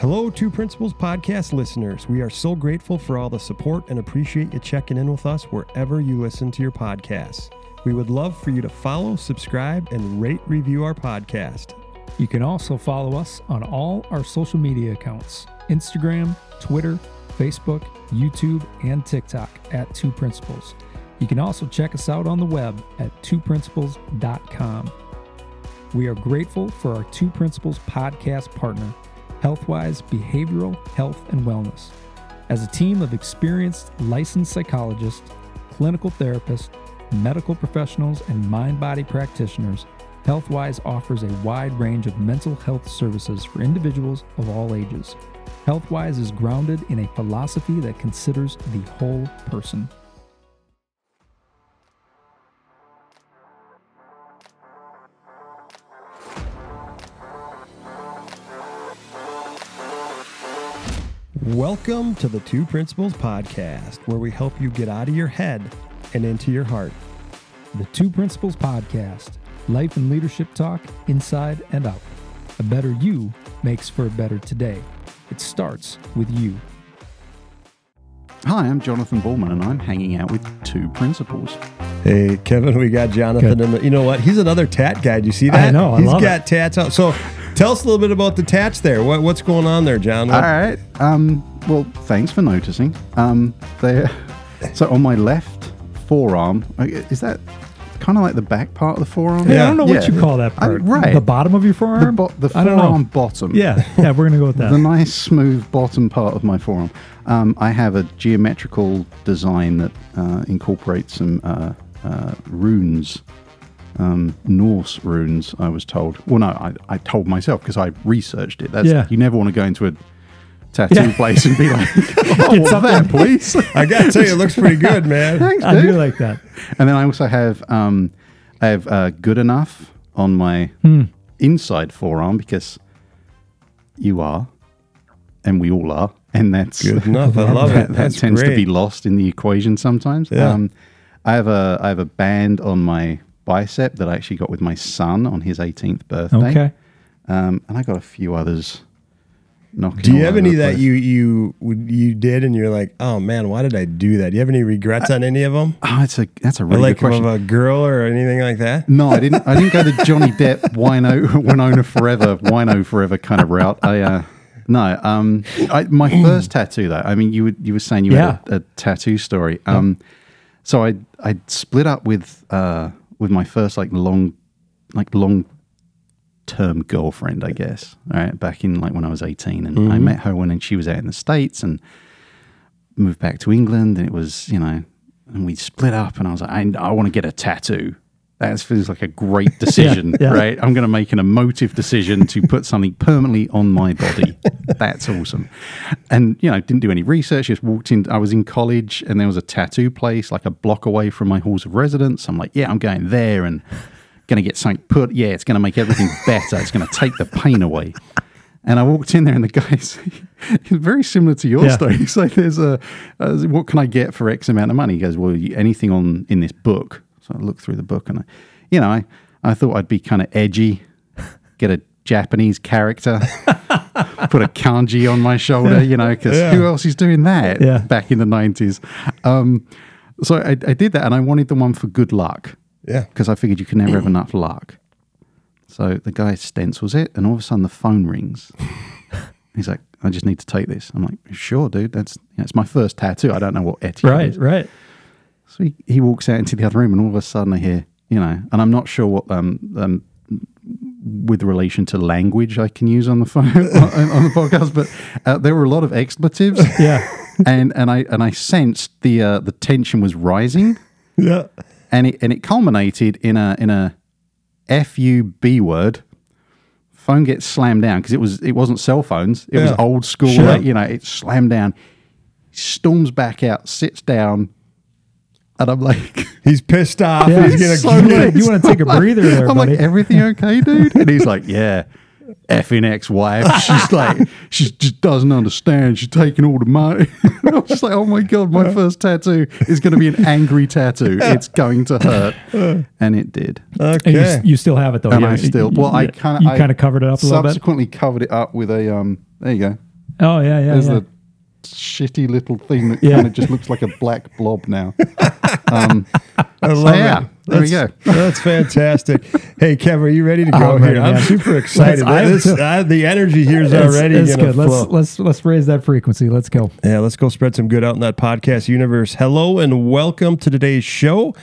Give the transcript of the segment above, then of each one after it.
Hello, Two Principles podcast listeners. We are so grateful for all the support and appreciate you checking in with us wherever you listen to your podcasts. We would love for you to follow, subscribe, and rate review our podcast. You can also follow us on all our social media accounts Instagram, Twitter, Facebook, YouTube, and TikTok at Two Principles. You can also check us out on the web at twoprinciples.com. We are grateful for our Two Principles podcast partner, Healthwise Behavioral Health and Wellness. As a team of experienced licensed psychologists, clinical therapists, medical professionals, and mind body practitioners, Healthwise offers a wide range of mental health services for individuals of all ages. Healthwise is grounded in a philosophy that considers the whole person. Welcome to the Two Principles podcast, where we help you get out of your head and into your heart. The Two Principles Podcast Life and Leadership Talk Inside and Out. A better you makes for a better today. It starts with you. Hi, I'm Jonathan Boorman, and I'm hanging out with two Principles. Hey, Kevin, we got Jonathan Good. in the. You know what? He's another tat guy. Do you see that? I know, I He's love got tats out. So tell us a little bit about the tats there. What, what's going on there, John? All right. Um, well, thanks for noticing. Um, they so on my left forearm, uh, is that kind of like the back part of the forearm? Yeah, I don't know what Yeah. you call that I- part. right. The bottom of your The, forearm? bo- the I don't forearm know. bottom. Yeah, yeah, we're going to go with that. The nice, smooth bottom part of my forearm. Um, I have a geometrical design that uh, incorporates some uh, uh, runes, um, Norse runes. I was told. Well, no, I, I told myself because I researched it. That's, Yeah. You never want to go into a tattoo Yeah. place and be like, "Oh, well, something- that, please." I got to tell you, it looks pretty good, man. Thanks, I do like that. And then I also have um, I have uh, good enough on my Hmm. inside forearm because you are, and we all are, and that's Good enough. I love that, it. that That's tends to be lost in the equation sometimes. Yeah. Um, I have a I have a band on my bicep that I actually got with my son on his 18th birthday. Okay. Um, and I got a few others. Knocking Do you have any the that place. you you you did and you're like, oh man, why did I do that? Do you have any regrets on any of them? Oh, it's a that's a Or really like good question. of a girl or anything like that? No, I didn't. I didn't go the Johnny Depp wino Winona Forever wino Forever kind of route. I uh, no. Um, I, my first tattoo though. I mean, you were you were saying you had a, a tattoo story. Um, so I I split up with uh with my first like long like long term girlfriend, I guess. All right, back in like when I was eighteen, and I mm-hmm. met her when she was out in the states and moved back to England, and it was you know, and we split up, and I was like, I, I want to get a tattoo. That feels like a great decision, yeah. right? I'm going to make an emotive decision to put something permanently on my body. That's awesome. And you know, didn't do any research. Just walked in. I was in college, and there was a tattoo place like a block away from my halls of residence. I'm like, yeah, I'm going there, and going to get something put. Yeah, it's going to make everything better. It's going to take the pain away. And I walked in there, and the guy's very similar to your Yeah. story. He's like, "There's a, uh, what can I get for X amount of money?" He goes, "Well, anything on in this book." So I looked through the book, and I, you know, I, I thought I'd be kind of edgy, get a Japanese character, put a kanji on my shoulder, you know, because Yeah. who else is doing that Yeah. back in the nineties? Um, so I, I did that, and I wanted the one for good luck Yeah. because I figured you can never have enough luck. So the guy stencils it, and all of a sudden the phone rings. He's like, "I just need to take this." I'm like, "Sure, dude. That's you know, it's my first tattoo. I don't know what etiquette Right, is." right. So he, he walks out into the other room, and all of a sudden I hear, you know, and I'm not sure what um, um with relation to language I can use on the phone on, on the podcast, but uh, there were a lot of expletives, Yeah. and and I and I sensed the uh, the tension was rising Yeah. and it and it culminated in a in a f u b word. Phone gets slammed down because it was it wasn't cell phones. It was old school. Sure. like, you know, it slammed down. Storms back out, sits down, and I'm like, He's pissed off. Yeah. He's gonna So you get wanna- it. you want to take a breather there, I'm buddy. like, everything okay, dude? And he's like, yeah. Effing ex-wife. She's like, she just doesn't understand. She's taking all the money. I was just like, oh my god, my first tattoo is going to be an angry tattoo. It's going to hurt, and it did. And you, Okay. you still have it though. And yeah. I still, well, I kind of, you kind of covered it up a little bit. Subsequently covered it up with a, um. There you go. Oh yeah, yeah. There's yeah. a shitty little thing that Yeah. kind of just looks like a black blob now. Um, I so yeah, it. there we That's- go. That's fantastic. Hey, Kevin, are you ready to go I'm ready, here? I'm super excited. I am This- too. uh, the energy here is already it's good. flow. Let's let's let's raise that frequency. Let's go. Yeah, let's go spread some good out in that podcast universe. Hello and welcome to today's show.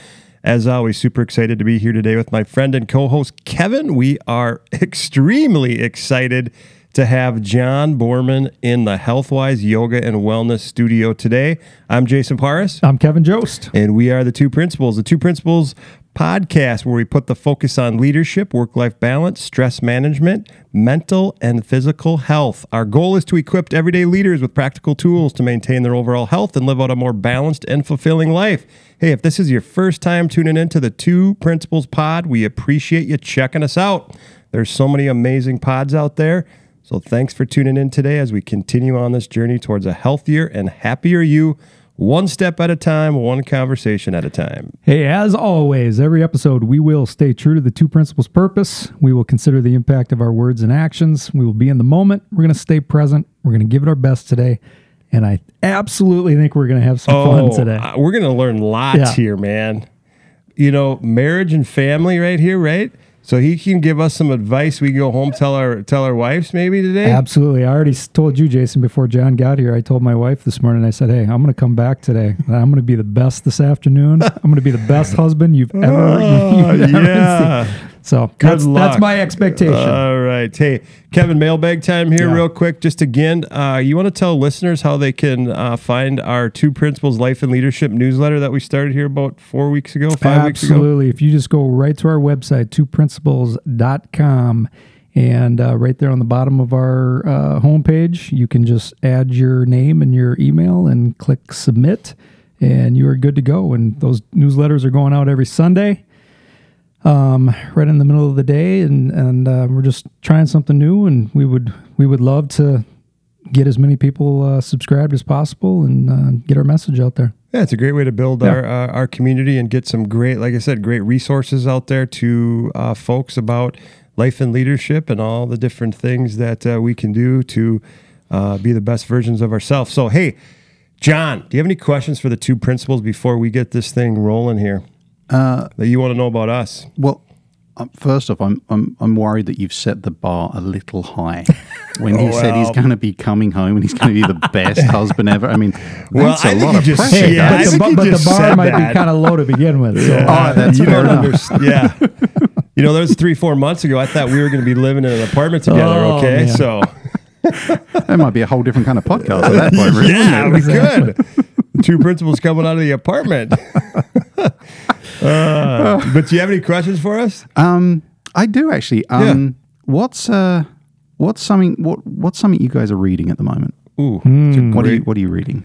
As always, super excited to be here today with my friend and co host, Kevin. We are extremely excited to have John Boorman in the Healthwise Yoga and Wellness Studio today. I'm Jason Paris, I'm Kevin Jost. and we are the Two Principles, the Two Principles podcast, where we put the focus on leadership, work life balance, stress management, mental and physical health. Our goal is to equip everyday leaders with practical tools to maintain their overall health and live out a more balanced and fulfilling life. Hey, if this is your first time tuning into the Two Principles pod, we appreciate you checking us out. There's so many amazing pods out there. So thanks for tuning in today as we continue on this journey towards a healthier and happier you, one step at a time, one conversation at a time. Hey, as always, every episode we will stay true to the two principles purpose. We will consider the impact of our words and actions. We will be in the moment. We're going to stay present. We're going to give it our best today. And I absolutely think we're going to have some fun today. uh, we're going to learn lots Yeah. here, man. You know, marriage and family right here, right? So he can give us some advice. We can go home, tell our tell our wives maybe today. Absolutely. I already told you, Jason, before John got here. I told my wife this morning, I said, Hey, I'm going to come back today. I'm going to be the best this afternoon. I'm going to be the best husband you've ever, Oh, you've ever yeah. seen. So Good that's, luck. that's my expectation. All right. Hey, Kevin, mailbag time here, Yeah. real quick. Just again, uh, you want to tell listeners how they can uh, find our Two Principles Life and Leadership newsletter that we started here about four weeks ago, five weeks ago? Absolutely. If you just go right to our website, twoprinciples.com, and uh, right there on the bottom of our uh, homepage, you can just add your name and your email and click submit, and you are good to go. And those newsletters are going out every Sunday. Um, right in the middle of the day, and and uh, we're just trying something new, and we would we would love to get as many people uh, subscribed as possible and uh, get our message out there. Yeah, it's a great way to build Yeah. our uh, our community and get some great, like I said, great resources out there to uh, folks about life and leadership and all the different things that uh, we can do to uh, be the best versions of ourselves. So, hey, John, do you have any questions for the two principles before we get this thing rolling here Uh, that you want to know about us? well, um, first off, I'm, I'm I'm worried that you've set the bar a little high. When he said he's going to be coming home and he's going to be the best husband ever. I mean, Well, that's I a think lot you of just pressure. said- Yeah, but the, think but the bar might that. be kind of low to begin with. So. Oh, that's you fair don't enough. understand. Yeah. You know, that was three, four months ago. I thought we were going to be living in an apartment together. Oh, okay, man. so That might be a whole different kind of podcast at that point, really. yeah, we could. Two principals coming out of the apartment. Uh, but do you have any questions for us? Um, I do actually. Um, what's uh, what's something what what's something you guys are reading at the moment? Ooh, What are you What are you reading?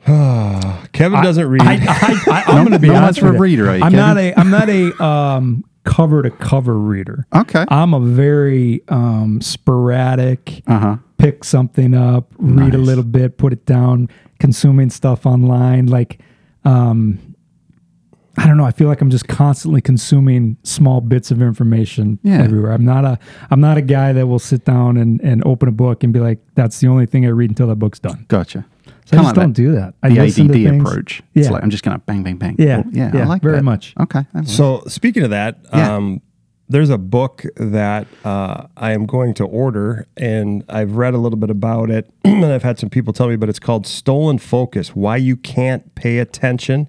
Kevin doesn't read. I, I, I, I'm going to be no honest much of a with reader, are you, I'm Kevin? not a I'm not a um, cover to cover reader. Okay. I'm a very um, sporadic. Uh huh. Pick something up, read a little bit, put it down. Consuming stuff online, like um, I don't know. I feel like I'm just constantly consuming small bits of information Yeah. everywhere. I'm not a I'm not a guy that will sit down and, and open a book and be like, "That's the only thing I read until that book's done." Gotcha. So I just like don't that- do that. I The listen to ADD things. approach. It's Yeah. like I'm just gonna bang, bang, bang. Yeah. Well, yeah. Yeah, I like very that. much. Okay. So speaking of that, Yeah. um, there's a book that uh, I am going to order, and I've read a little bit about it, and I've had some people tell me, but it's called Stolen Focus: Why You Can't Pay Attention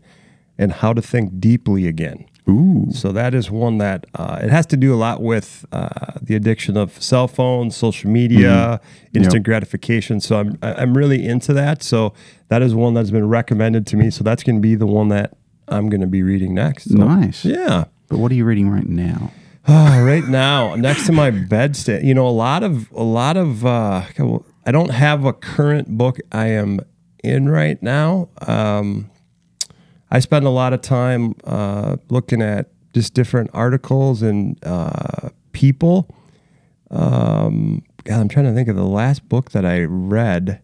and How to Think Deeply Again. Ooh. So that is one that uh, it has to do a lot with uh, the addiction of cell phones, social media, instant gratification. So I'm I'm really into that. So that is one that's been recommended to me. So that's going to be the one that I'm going to be reading next. So, Nice. Yeah. But what are you reading right now? Oh, right now, next to my bedstand, you know, a lot of a lot of. Uh, I don't have a current book I am in right now. Um, I spend a lot of time uh, looking at just different articles and uh, people. Um, God, I'm trying to think of the last book that I read.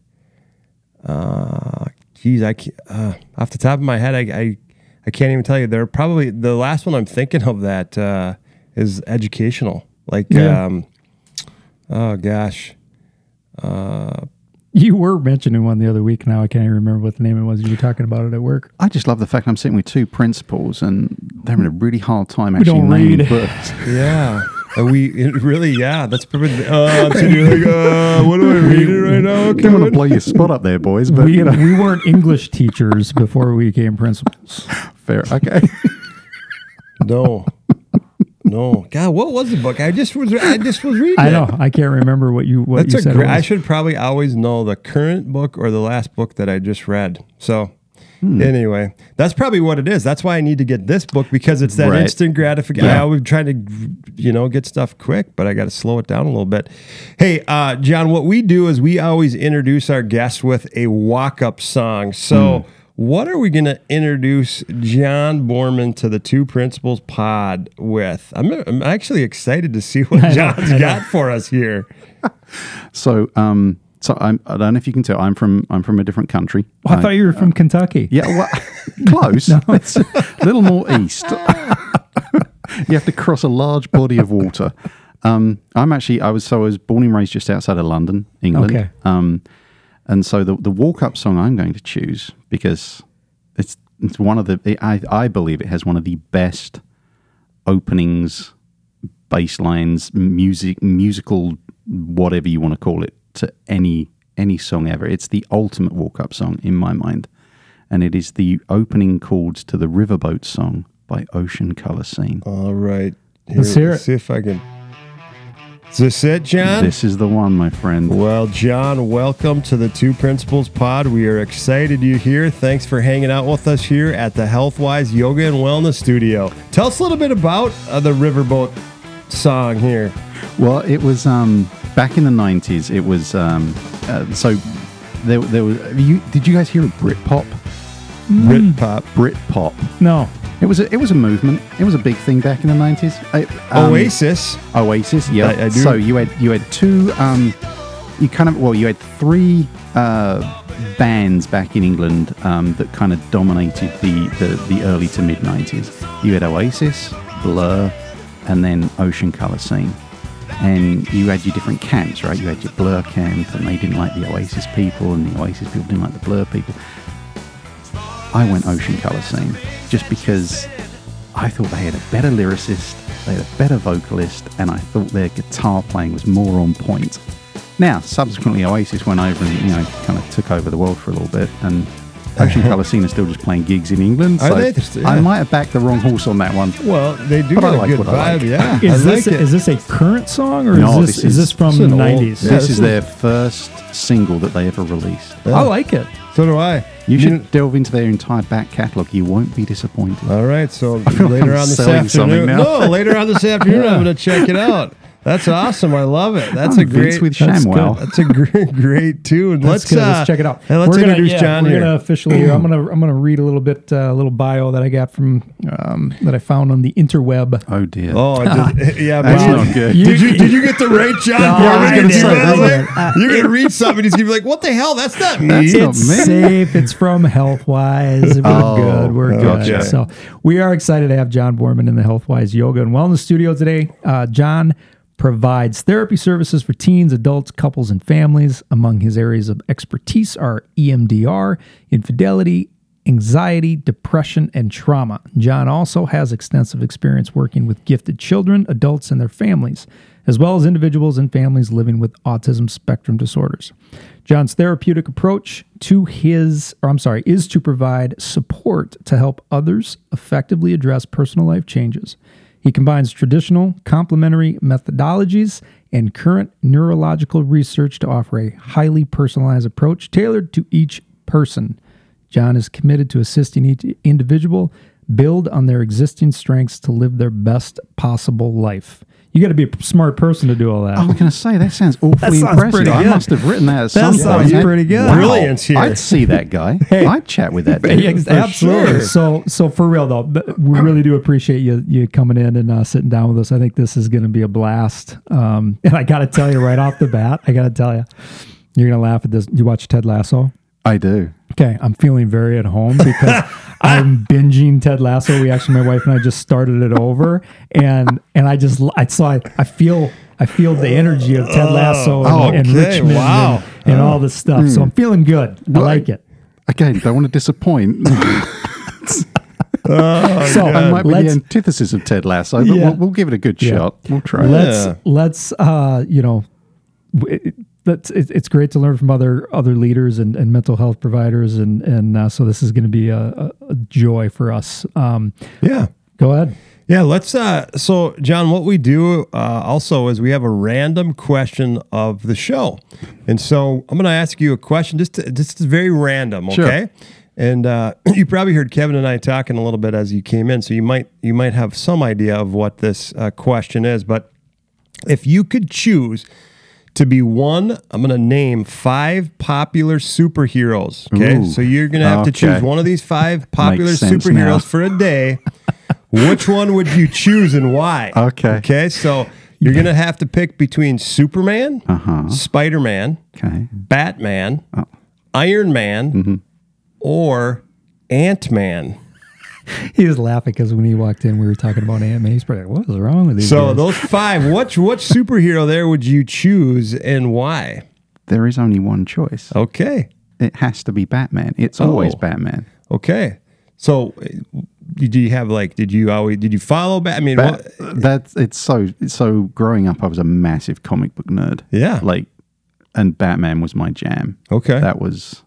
Uh, geez, I uh, off the top of my head, I, I I can't even tell you. They're probably the last one I'm thinking of that uh, is educational. Like, Yeah. um, oh gosh, You were mentioning one the other week. Now I can't even remember what the name it was. You were talking about it at work. I just love the fact I'm sitting with two principals and they're having a really hard time We actually don't naming read. books. Yeah. And we really, yeah, that's perfect. Uh, so you're like, uh, what do I read it right now? Don't want to blow your spot up there, boys, but we, you know, we weren't English teachers before we became principals. fair. Okay. No. No. God, what was the book? I just was I just was reading I it. know. I can't remember what you what That's you a said. it great. I should probably always know the current book or the last book that I just read. So anyway, that's probably what it is. That's why I need to get this book because it's that Right. instant gratification. Yeah. I Yeah. always try to, you know, get stuff quick, but I got to slow it down a little bit. Hey, uh, John, what we do is we always introduce our guests with a walk-up song. So. What are we going to introduce John Boorman to the Two Principles Pod with? I'm, I'm actually excited to see what I know, John's I know. got for us here. So, um, so I'm, I don't know if you can tell, I'm from I'm from a different country. Oh, I thought you were from Kentucky. Yeah, well, close. It's a little more east. you have to cross a large body of water. Um, I'm actually I was so I was born and raised just outside of London, England. Okay. Um, and so the the walk up song I'm going to choose because it's it's one of the I I believe it has one of the best openings, bass lines, music, musical, whatever you want to call it, to any any song ever. It's the ultimate walk up song in my mind, and it is the opening chords to the Riverboat song by Ocean Colour Scene. All right. Here, Let's hear it. See if I can. Is this it, John? This is the one, my friend. well, John, welcome to the Two Principles Pod. We are excited you're here. Thanks for hanging out with us here at the Healthwise Yoga and Wellness Studio. Tell us a little bit about uh, the Riverboat song here. Well, it was um, back in the nineties. It was um, uh, so there. There was. You, did you guys hear of Britpop? Britpop. Britpop. No. It was a, it was a movement. It was a big thing back in the nineties. Um, Oasis. Oasis, yeah. I- I So you had you had two, um, you kind of well, you had three uh, bands back in England um, that kind of dominated the, the the early to mid nineties. You had Oasis, Blur, and then Ocean Colour Scene. And you had your different camps, right? You had your Blur camp, and they didn't like the Oasis people, and the Oasis people didn't like the Blur people. I went Ocean Colour Scene just because I thought they had a better lyricist, they had a better vocalist, and I thought their guitar playing was more on point. Now, subsequently, Oasis went over and you know kind of took over the world for a little bit, and Ocean Colour Scene is still just playing gigs in England. Oh, so they? Just- I might have backed the wrong horse on that one. Well, they do But I got a like good what I like. vibe. Yeah. Is this like it. is this a current song or No, is this this is, is- this from the an old- nineties? yeah, this this is is- their first single that they ever released. Yeah. I like it. So do I. You should know- delve into their entire back catalogue. You won't be disappointed. All right, so feel like later on this afternoon. No, later on this afternoon, I'm going to check it out. That's awesome. I love it. That's I'm a great. Vince with that's ShamWow. That's a great, great tune. Let's, Let's uh, let's check it out. hey, let's We're gonna- introduce yeah, John We're here. gonna officially. I'm gonna I'm gonna read a little bit, uh, a little bio that I got from um, that I found on the interweb. Oh dear. Oh, it just, yeah, That's but not good. Did you did you get the right John? No, I was gonna Did you say, have that's it? You're gonna read something. He's gonna be like, "What the hell? That's not me." That's not It's me. safe. It's from Healthwise. We're Oh, good. We're okay. good. So we are excited to have John Boorman in the Healthwise Yoga and Wellness Studio today. Uh, John provides therapy services for teens, adults, couples, and families. Among his areas of expertise are EMDR, infidelity, anxiety, depression, and trauma. John also has extensive experience working with gifted children, adults, and their families, as well as individuals and families living with autism spectrum disorders. John's therapeutic approach to his, or I'm sorry, is to provide support to help others effectively address personal life changes. He combines traditional, complementary methodologies and current neurological research to offer a highly personalized approach tailored to each person. John is committed to assisting each individual build on their existing strengths to live their best possible life. You got to be a smart person to do all that. I was going to say that sounds awfully sounds impressive. pretty I must have written that. At That some sounds point. pretty good. Wow. Brilliance here. I'd see that guy. I'd chat with that. Yeah, Dude. ex- absolutely. sure. So, so for real though, we really do appreciate you you coming in and uh, sitting down with us. I think this is going to be a blast. Um, and I got to tell you right off the bat, I got to tell you, you're going to laugh at this. You watch Ted Lasso? I do. Okay, I'm feeling very at home because I'm binging Ted Lasso. We actually, my wife and I just started it over, and and I just I saw I, I feel I feel the energy of Ted Lasso and, Oh, and Richmond wow. and, and all this stuff. So I'm feeling good. I like it. Again, don't want to disappoint. So I might be the antithesis of Ted Lasso, but Yeah. we'll, we'll give it a good Yeah. shot. We'll try. let's Yeah. let's uh you know it, that's it, it's great to learn from other other leaders and, and mental health providers and and uh, so this is going to be a, a, joy for us um Yeah. go ahead Yeah, let's. Uh, so, John, what we do uh, also is we have a random question of the show, and so I'm going to ask you a question. Just, to, just very random, Sure. okay? And uh, you probably heard Kevin and I talking a little bit as you came in, so you might you might have some idea of what this uh, question is. But if you could choose to be one, I'm going to name five popular superheroes. Okay, Ooh. so you're going to have to choose one of these five popular superheroes now. for a day. Which one would you choose and why? Okay. Okay. So you're going to have to pick between Superman, Uh-huh. Spider Man, Okay. Batman, Oh. Iron Man, Mm-hmm. or Ant Man. He was laughing because when he walked in we were talking about Ant Man he's probably like what is wrong with these So guys? those five, which which superhero there would you choose and why? There is only one choice. Okay. It has to be Batman. It's always Oh. Batman. Okay. So uh, did you have like did you always did you follow Batman? I mean, Bat, what- that's it's so so. Growing up, I was a massive comic book nerd. Yeah. like, and Batman was my jam. okay. That was,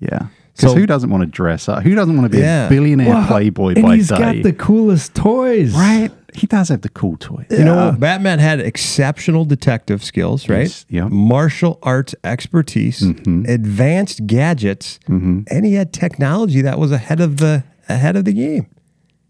yeah. Because So- who doesn't want to dress up? Who doesn't want to be Yeah. a billionaire Wow. playboy and by he's day? He's got the coolest toys right. He does have the cool toys. You know, Batman had exceptional detective skills, right? Yes, yep. Martial arts expertise, mm-hmm. advanced gadgets, mm-hmm. and he had technology that was ahead of the ahead of the game.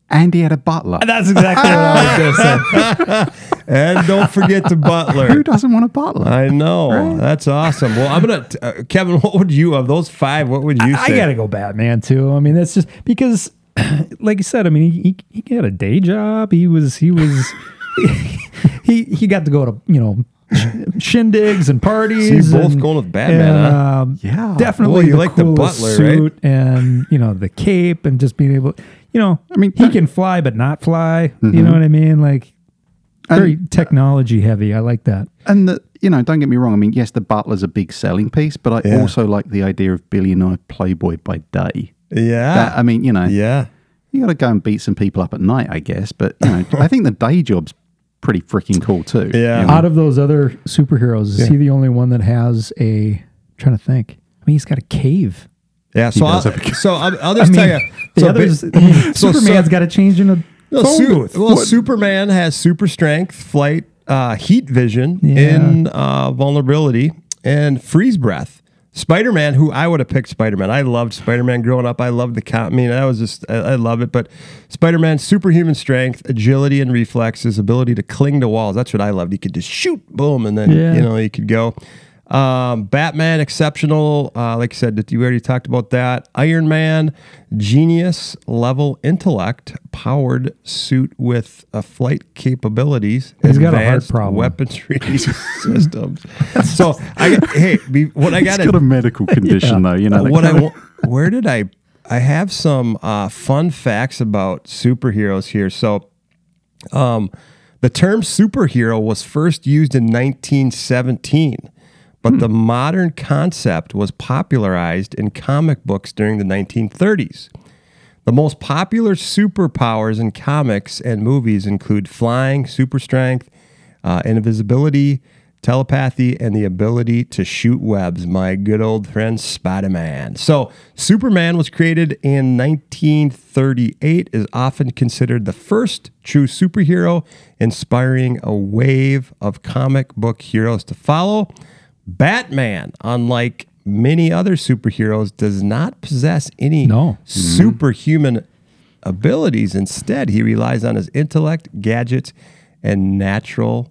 And he had a butler. that's exactly what I was going to say And don't forget the butler. Who doesn't want a butler? I know that's awesome. Well, I'm gonna, uh, Kevin. What would you of those five? What would you I say? got to go Batman too. I mean, that's just because, like you said, I mean, he, he, he had a day job. He was he was he he got to go to you know shindigs and parties. So you're both and- going with Batman, and, huh? um, Yeah. definitely. Well, you the like the coolest butler, right? suit and you know the cape and just being able. You know, I mean, he can fly but not fly. You mm-hmm. know what I mean? Like very technology heavy. I like that. And the, you know, don't get me wrong. I mean, yes, the butler's a big selling piece, but I Yeah. also like the idea of billionaire playboy by day. yeah, That, I mean, you know, yeah. you got to go and beat some people up at night, I guess. But you know, I think the day job's pretty freaking cool too. Yeah. You know? Out of those other superheroes, is Yeah. he the only one that has a? I'm trying to think. I mean, he's got a cave. Yeah, so I'll, does have a- so I'll, I'll I just mean, tell you. the So, others, I mean, so- so- Superman's got to change in a No, phone Su- booth. well, Superman has super strength, flight, uh, heat vision, Yeah. and uh, vulnerability, and freeze breath. Spider Man, who I would have picked Spider Man. I loved Spider Man growing up. I loved the com- I mean, I was just, I, I love it. But Spider Man, superhuman strength, agility and reflexes, ability to cling to walls. That's what I loved. He could just shoot, boom, and then, Yeah. you know, he could go. Um, Batman, exceptional. Uh, like I said, you already talked about that. Iron Man, genius level intellect, powered suit with uh, flight capabilities. He's got a heart problem. Weaponry systems. so I got- hey, be, what I got He's got a medical condition though. You know, what I where did I I have some uh, fun facts about superheroes here. So um, the term superhero was first used in 1917, but the modern concept was popularized in comic books during the 1930s. The most popular superpowers in comics and movies include flying, super strength, uh, invisibility, telepathy, and the ability to shoot webs. My good old friend Spider Man. So, Superman was created in 1938, is often considered the first true superhero, inspiring a wave of comic book heroes to follow. Batman, unlike many other superheroes, does not possess any No. Mm-hmm. superhuman abilities. Instead, he relies on his intellect, gadgets, and natural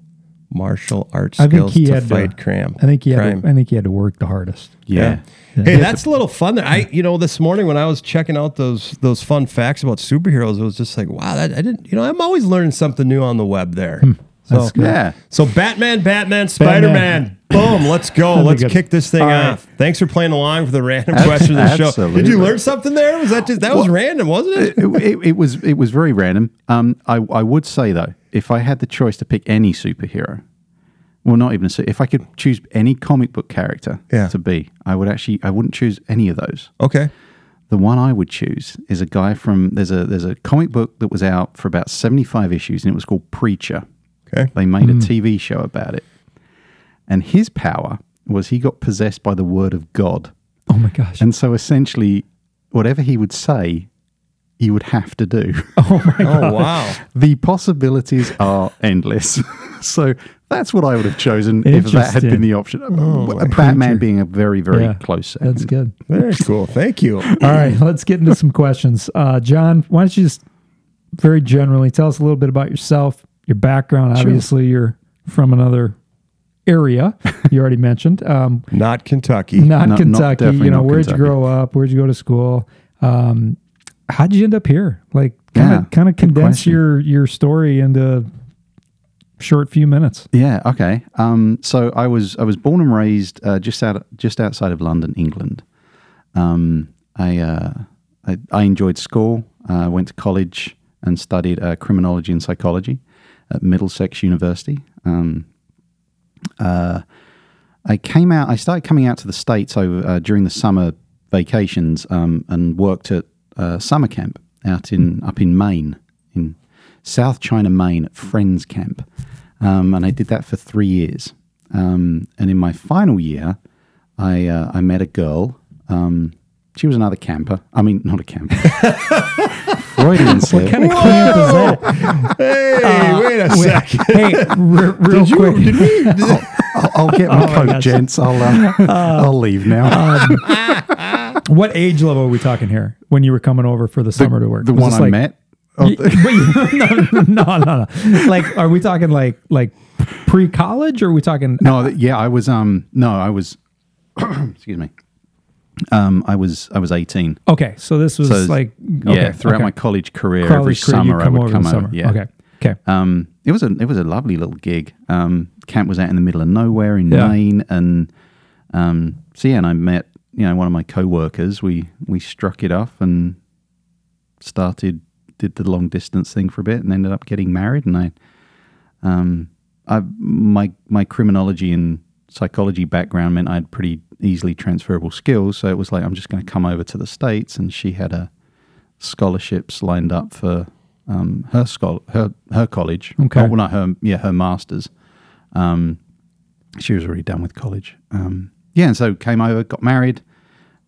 martial arts I think skills he to had fight to, crime. I think he had. crime. To, I think he had to work the hardest. yeah. Hey, that's a little fun. There, I you know this morning when I was checking out those those fun facts about superheroes, it was just like wow, that, I didn't. You know, I'm always learning something new on the web there. Hmm. So that's good. Yeah. so Batman, Batman, Spider Man, boom, let's go. Let's good. kick this thing All right. off. Thanks for playing along for the random Ab- question of the show. Did you learn something there? Was that just that was random, wasn't it? it, it, it was it was very random. Um, I I would say though, if I had the choice to pick any superhero, well, not even a if I could choose any comic book character Yeah. to be, I would actually I wouldn't choose any of those. Okay. The one I would choose is a guy from there's a there's a comic book that was out for about 75 issues and it was called Preacher. Okay. They made a TV show about it. And his power was he got possessed by the word of God. Oh my gosh. And so essentially whatever he would say, you would have to do. oh my god. Oh wow. the possibilities are endless. so that's what I would have chosen if that had been the option. Oh, Batman being a very, very Yeah, close second. That's good. Very cool. Thank you. All right, let's get into some questions. Uh, John, why don't you just very generally tell us a little bit about yourself, your background? Sure. Obviously, you're from another area. You already mentioned. Um, Not Kentucky. not Not- not- Kentucky. definitely you know, where'd you grow up? Where'd you go to school? Um, how'd you end up here? Like, kind of, Yeah, kind of condense question. your your story into short few minutes. Yeah. Okay. Um, so I was I was born and raised uh, just out just outside of London, England. Um, I, uh, I I enjoyed school. I went to college and studied uh, criminology and psychology at Middlesex University. Um, uh, I came out. I started coming out to the states over uh, during the summer vacations um, and worked at uh, summer camp out in up in Maine, in South China, Maine, at Friends Camp, um, and I did that for three years. Um, and in my final year, I uh, I met a girl. Um, she was another camper. I mean, not a camper. Freudian slip. What kind of camp is that? Hey, wait a second. hey, re- real Did you? quick. Did we? I'll, I'll get my coat, gosh. gents. I'll uh, I'll leave now. What age level are we talking here when you were coming over for the summer to work? the Was one I like- met. Oh, but no, no, no, no. Like, are we talking like like pre college, or are we talking? No, yeah, I was. Um, no, I was. excuse me. Um, I was. I was eighteen. Okay, so this was So, like yeah, throughout okay. my college career, every career, summer I would over come over. summer. Yeah. Okay, okay. Um, it was a it was a lovely little gig. Um, camp was out in the middle of nowhere in Yeah. Maine, and um, so yeah, and I met you know one of my co-workers. We we struck it off and started did the long distance thing for a bit, and ended up getting married. And I, um, I my my criminology and psychology background meant I had pretty easily transferable skills. So it was like I'm just going to come over to the states, and she had a scholarships lined up for um, her schol- her her college. Okay. Oh, well, not her. Yeah, her masters. Um, she was already done with college. Um, yeah, and so came over, got married.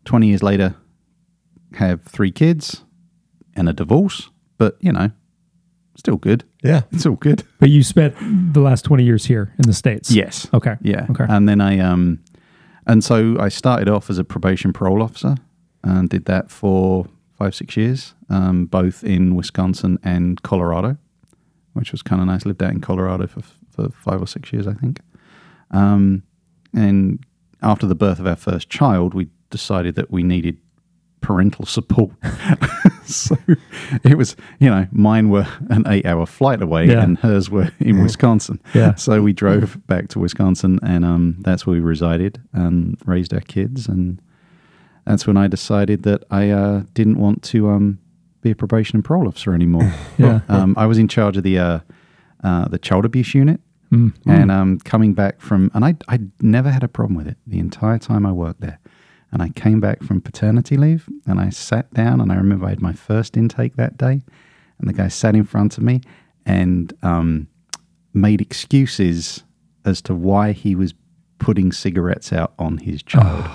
Twenty years later, have three kids and a divorce. But you know, still good. Yeah. It's all good. But you spent the last twenty years here in the states. Yes. Okay. Yeah. Okay. And then I um, and so I started off as a probation parole officer and did that for five six years, um, both in Wisconsin and Colorado, which was kind of nice. Lived out in Colorado for for five or six years, I think. Um, and after the birth of our first child, we decided that we needed parental support. so it was, you know, mine were an eight hour flight away Yeah. and hers were in Wisconsin. Yeah. So we drove back to Wisconsin and um, that's where we resided and raised our kids. And that's when I decided that I uh, didn't want to um, be a probation and parole officer anymore. Yeah. um, I was in charge of the uh, uh, the child abuse unit, Mm. and um, coming back from, and I I never had a problem with it the entire time I worked there. And I came back from paternity leave, and I sat down, and I remember I had my first intake that day, and the guy sat in front of me and um, made excuses as to why he was putting cigarettes out on his child.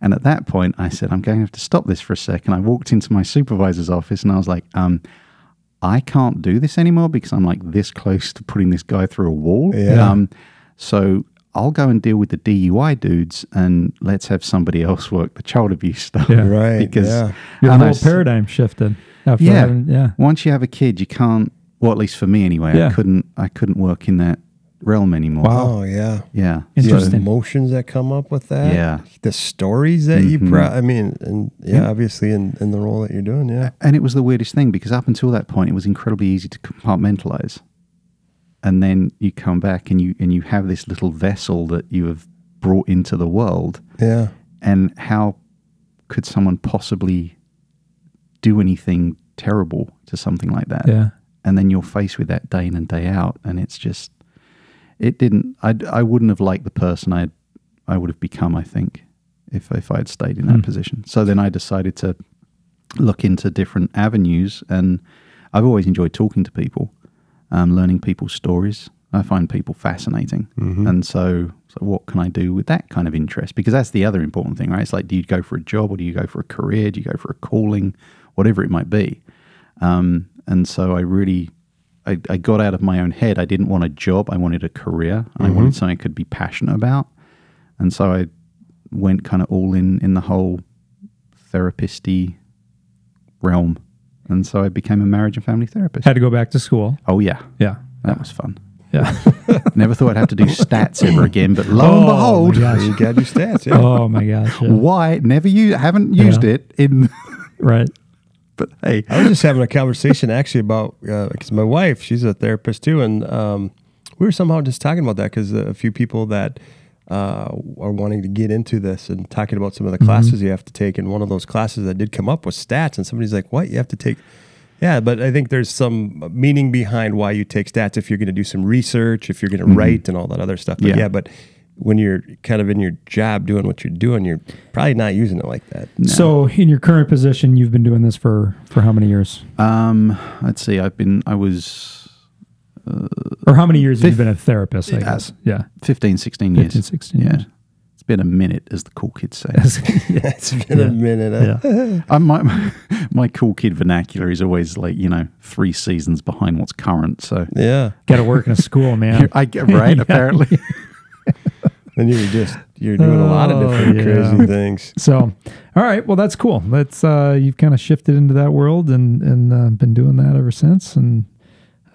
And at that point, I said, I'm going to have to stop this for a second. I walked into my supervisor's office and I was like, um, I can't do this anymore because I'm like this close to putting this guy through a wall. Yeah. Um, so I'll go and deal with the DUI dudes and let's have somebody else work the child abuse stuff. Yeah. Right. Because yeah. Your and I whole s- paradigm shifted after Yeah. having, yeah. once you have a kid, you can't. Well, at least for me anyway, Yeah. I couldn't. I couldn't work in that realm anymore. Oh, yeah. Yeah. The Interesting. emotions that come up with that. Yeah. The stories that you, Mhm. pro- I mean, and yeah, obviously in, in the role that you're doing. Yeah. And it was the weirdest thing because up until that point, it was incredibly easy to compartmentalize. And then you come back and you and you have this little vessel that you have brought into the world. Yeah. And how could someone possibly do anything terrible to something like that? Yeah. And then you're faced with that day in and day out, and it's just it didn't. I I wouldn't have liked the person I I would have become. I think if if I had stayed in that Hmm. position. So then I decided to look into different avenues, and I've always enjoyed talking to people, um, learning people's stories. I find people fascinating, and so so what can I do with that kind of interest? Because that's the other important thing, right? It's like, do you go for a job or do you go for a career? Do you go for a calling, whatever it might be? Um, and so I really, I, I got out of my own head. I didn't want a job. I wanted a career. I wanted something I could be passionate about. And so I went kind of all in in the whole therapist-y realm. And so I became a marriage and family therapist. Had to go back to school. Oh yeah, Yeah. that was fun. Yeah. Never thought I'd have to do stats ever again, but lo Oh, and behold, gosh. You got your stats. Yeah. oh my gosh. yeah. why never you haven't used Yeah. it in Right. but hey I was just having a conversation actually about because my wife, she's a therapist too, and um, we were somehow just talking about that because a few people that uh, are wanting to get into this and talking about some of the classes you have to take, and one of those classes that did come up was stats, and somebody's like, "What you have to take?" Yeah, but I think there's some meaning behind why you take stats if you're going to do some research, if you're going to write and all that other stuff. But Yeah. yeah, but when you're kind of in your job doing what you're doing, you're probably not using it like that. So, in your current position, you've been doing this for for how many years? um let's see i've been i was Or how many years have you Fif- been a therapist? I Yeah. guess. Yeah. 15 16 years 15, 16 yeah years. it's been a minute as the cool kids say yeah. it's been a minute. huh? Yeah. I, my, my cool kid vernacular is always like you know three seasons behind what's current so Yeah. Got to work in a school, man. i get right Yeah. apparently And you're just you're doing a lot of Oh, different yeah. crazy things. So, all right. Well, that's cool. That's uh, you've kind of shifted into that world and and uh, been doing that ever since. And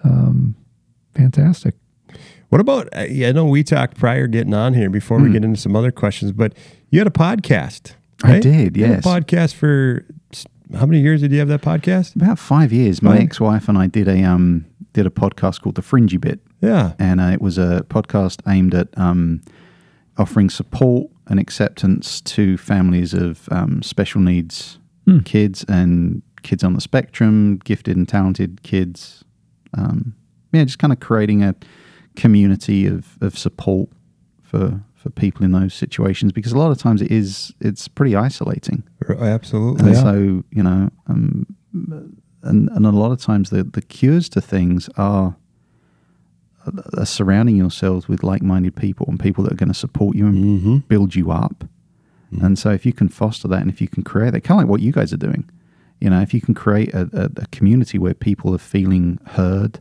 um, fantastic. What about? uh, I know we talked prior getting on here before we get into some other questions, but you had a podcast. I right? did, You had yes. a podcast for how many years did you have that podcast? about five years my Oh. ex-wife and i did a um did a podcast called the fringy bit Yeah. and uh, it was a podcast aimed at um, offering support and acceptance to families of um, special needs Hmm. kids and kids on the spectrum, gifted and talented kids. Um, yeah, just kind of creating a community of, of support for for people in those situations because a lot of times it is it's pretty isolating. Absolutely. And Yeah. so, you know, um, and, and a lot of times the, the cures to things are, are surrounding yourselves with like minded people and people that are going to support you and Mm-hmm. build you up. And so, if you can foster that and if you can create that, kind of like what you guys are doing, you know, if you can create a, a, a community where people are feeling heard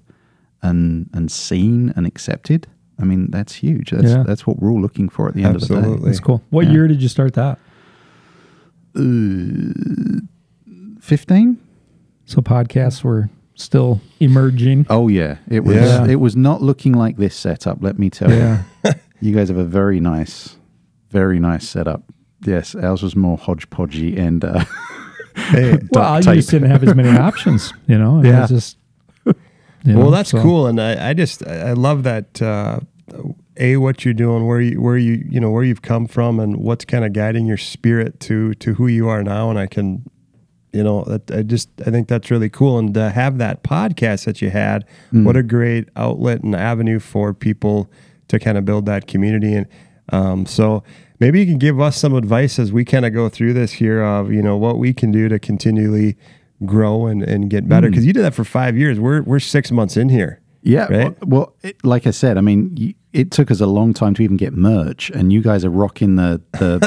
and and seen and accepted, I mean, that's huge. That's, Yeah. that's what we're all looking for at the end of the day. That's cool. What Yeah. year did you start that? 15? So podcasts were still emerging. Oh yeah, it was. Yeah. It was not looking like this setup. Let me tell Yeah. you. You guys have a very nice, very nice setup. Yes, ours was more hodgepodgey and uh, Hey, well, you just didn't have as many options, you know. and Yeah. was just. You well, that's so- cool, and I, I just I love that. Uh, a what you're doing, where you where you you know where you've come from, and what's kind of guiding your spirit to to who you are now. And I can, you know, that I just I think that's really cool, and to have that podcast that you had, what a great outlet and avenue for people to kind of build that community. And um, so maybe you can give us some advice as we kind of go through this here of you know what we can do to continually grow and, and get better hmm. because you did that for five years. We're we're six months in here. yeah. Right. Well, well it, like I said, I mean, y it took us a long time to even get merch, and you guys are rocking the the,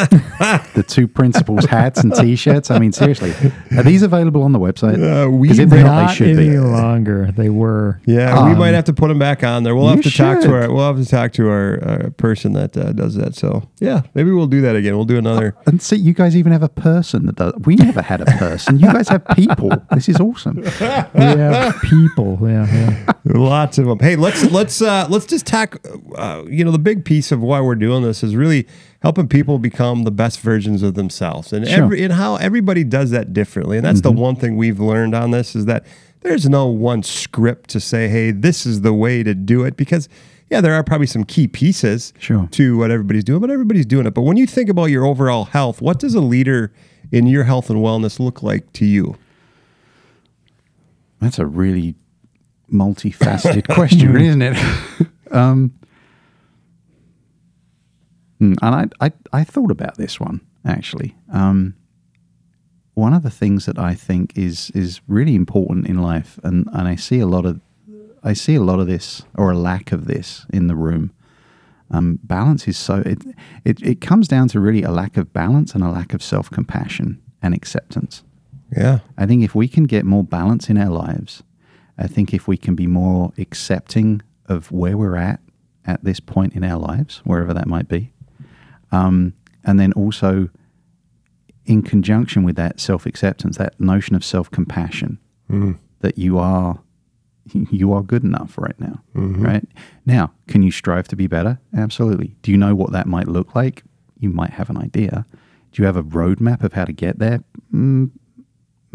the two principals hats and t-shirts. I mean, seriously, are these available on the website? Uh, we 'Cause if they're not, Not they should any be. longer. They were. Yeah, we Um, might have to put them back on there. We'll have to talk to our we'll have to talk to our, uh person that uh, does that. So yeah, maybe we'll do that again. We'll do another. And see, you guys even have a person that does. We never had a person. You guys have people. This is awesome. We have people. Yeah. yeah. Lots of them. Hey, let's let's uh, let's just talk. Uh, you know, the big piece of why we're doing this is really helping people become the best versions of themselves, and Sure. every and how everybody does that differently. And that's the one thing we've learned on this is that there's no one script to say, hey, this is the way to do it, because yeah, there are probably some key pieces Sure. to what everybody's doing, but everybody's doing it. But when you think about your overall health, what does a leader in your health and wellness look like to you? That's a really multifaceted question, isn't it? um, and I, I, I thought about this one actually. Um, one of the things that I think is is really important in life, and, and I see a lot of I see a lot of this or a lack of this in the room. Um, balance is so it, it it comes down to really a lack of balance and a lack of self compassion and acceptance. Yeah. I think if we can get more balance in our lives, I think if we can be more accepting of where we're at at this point in our lives, wherever that might be, um, and then also in conjunction with that self acceptance, that notion of self compassion, Mm. that you are you are good enough right now. Mm-hmm. Right now, can you strive to be better? Absolutely. Do you know what that might look like? You might have an idea. Do you have a roadmap of how to get there? Mm,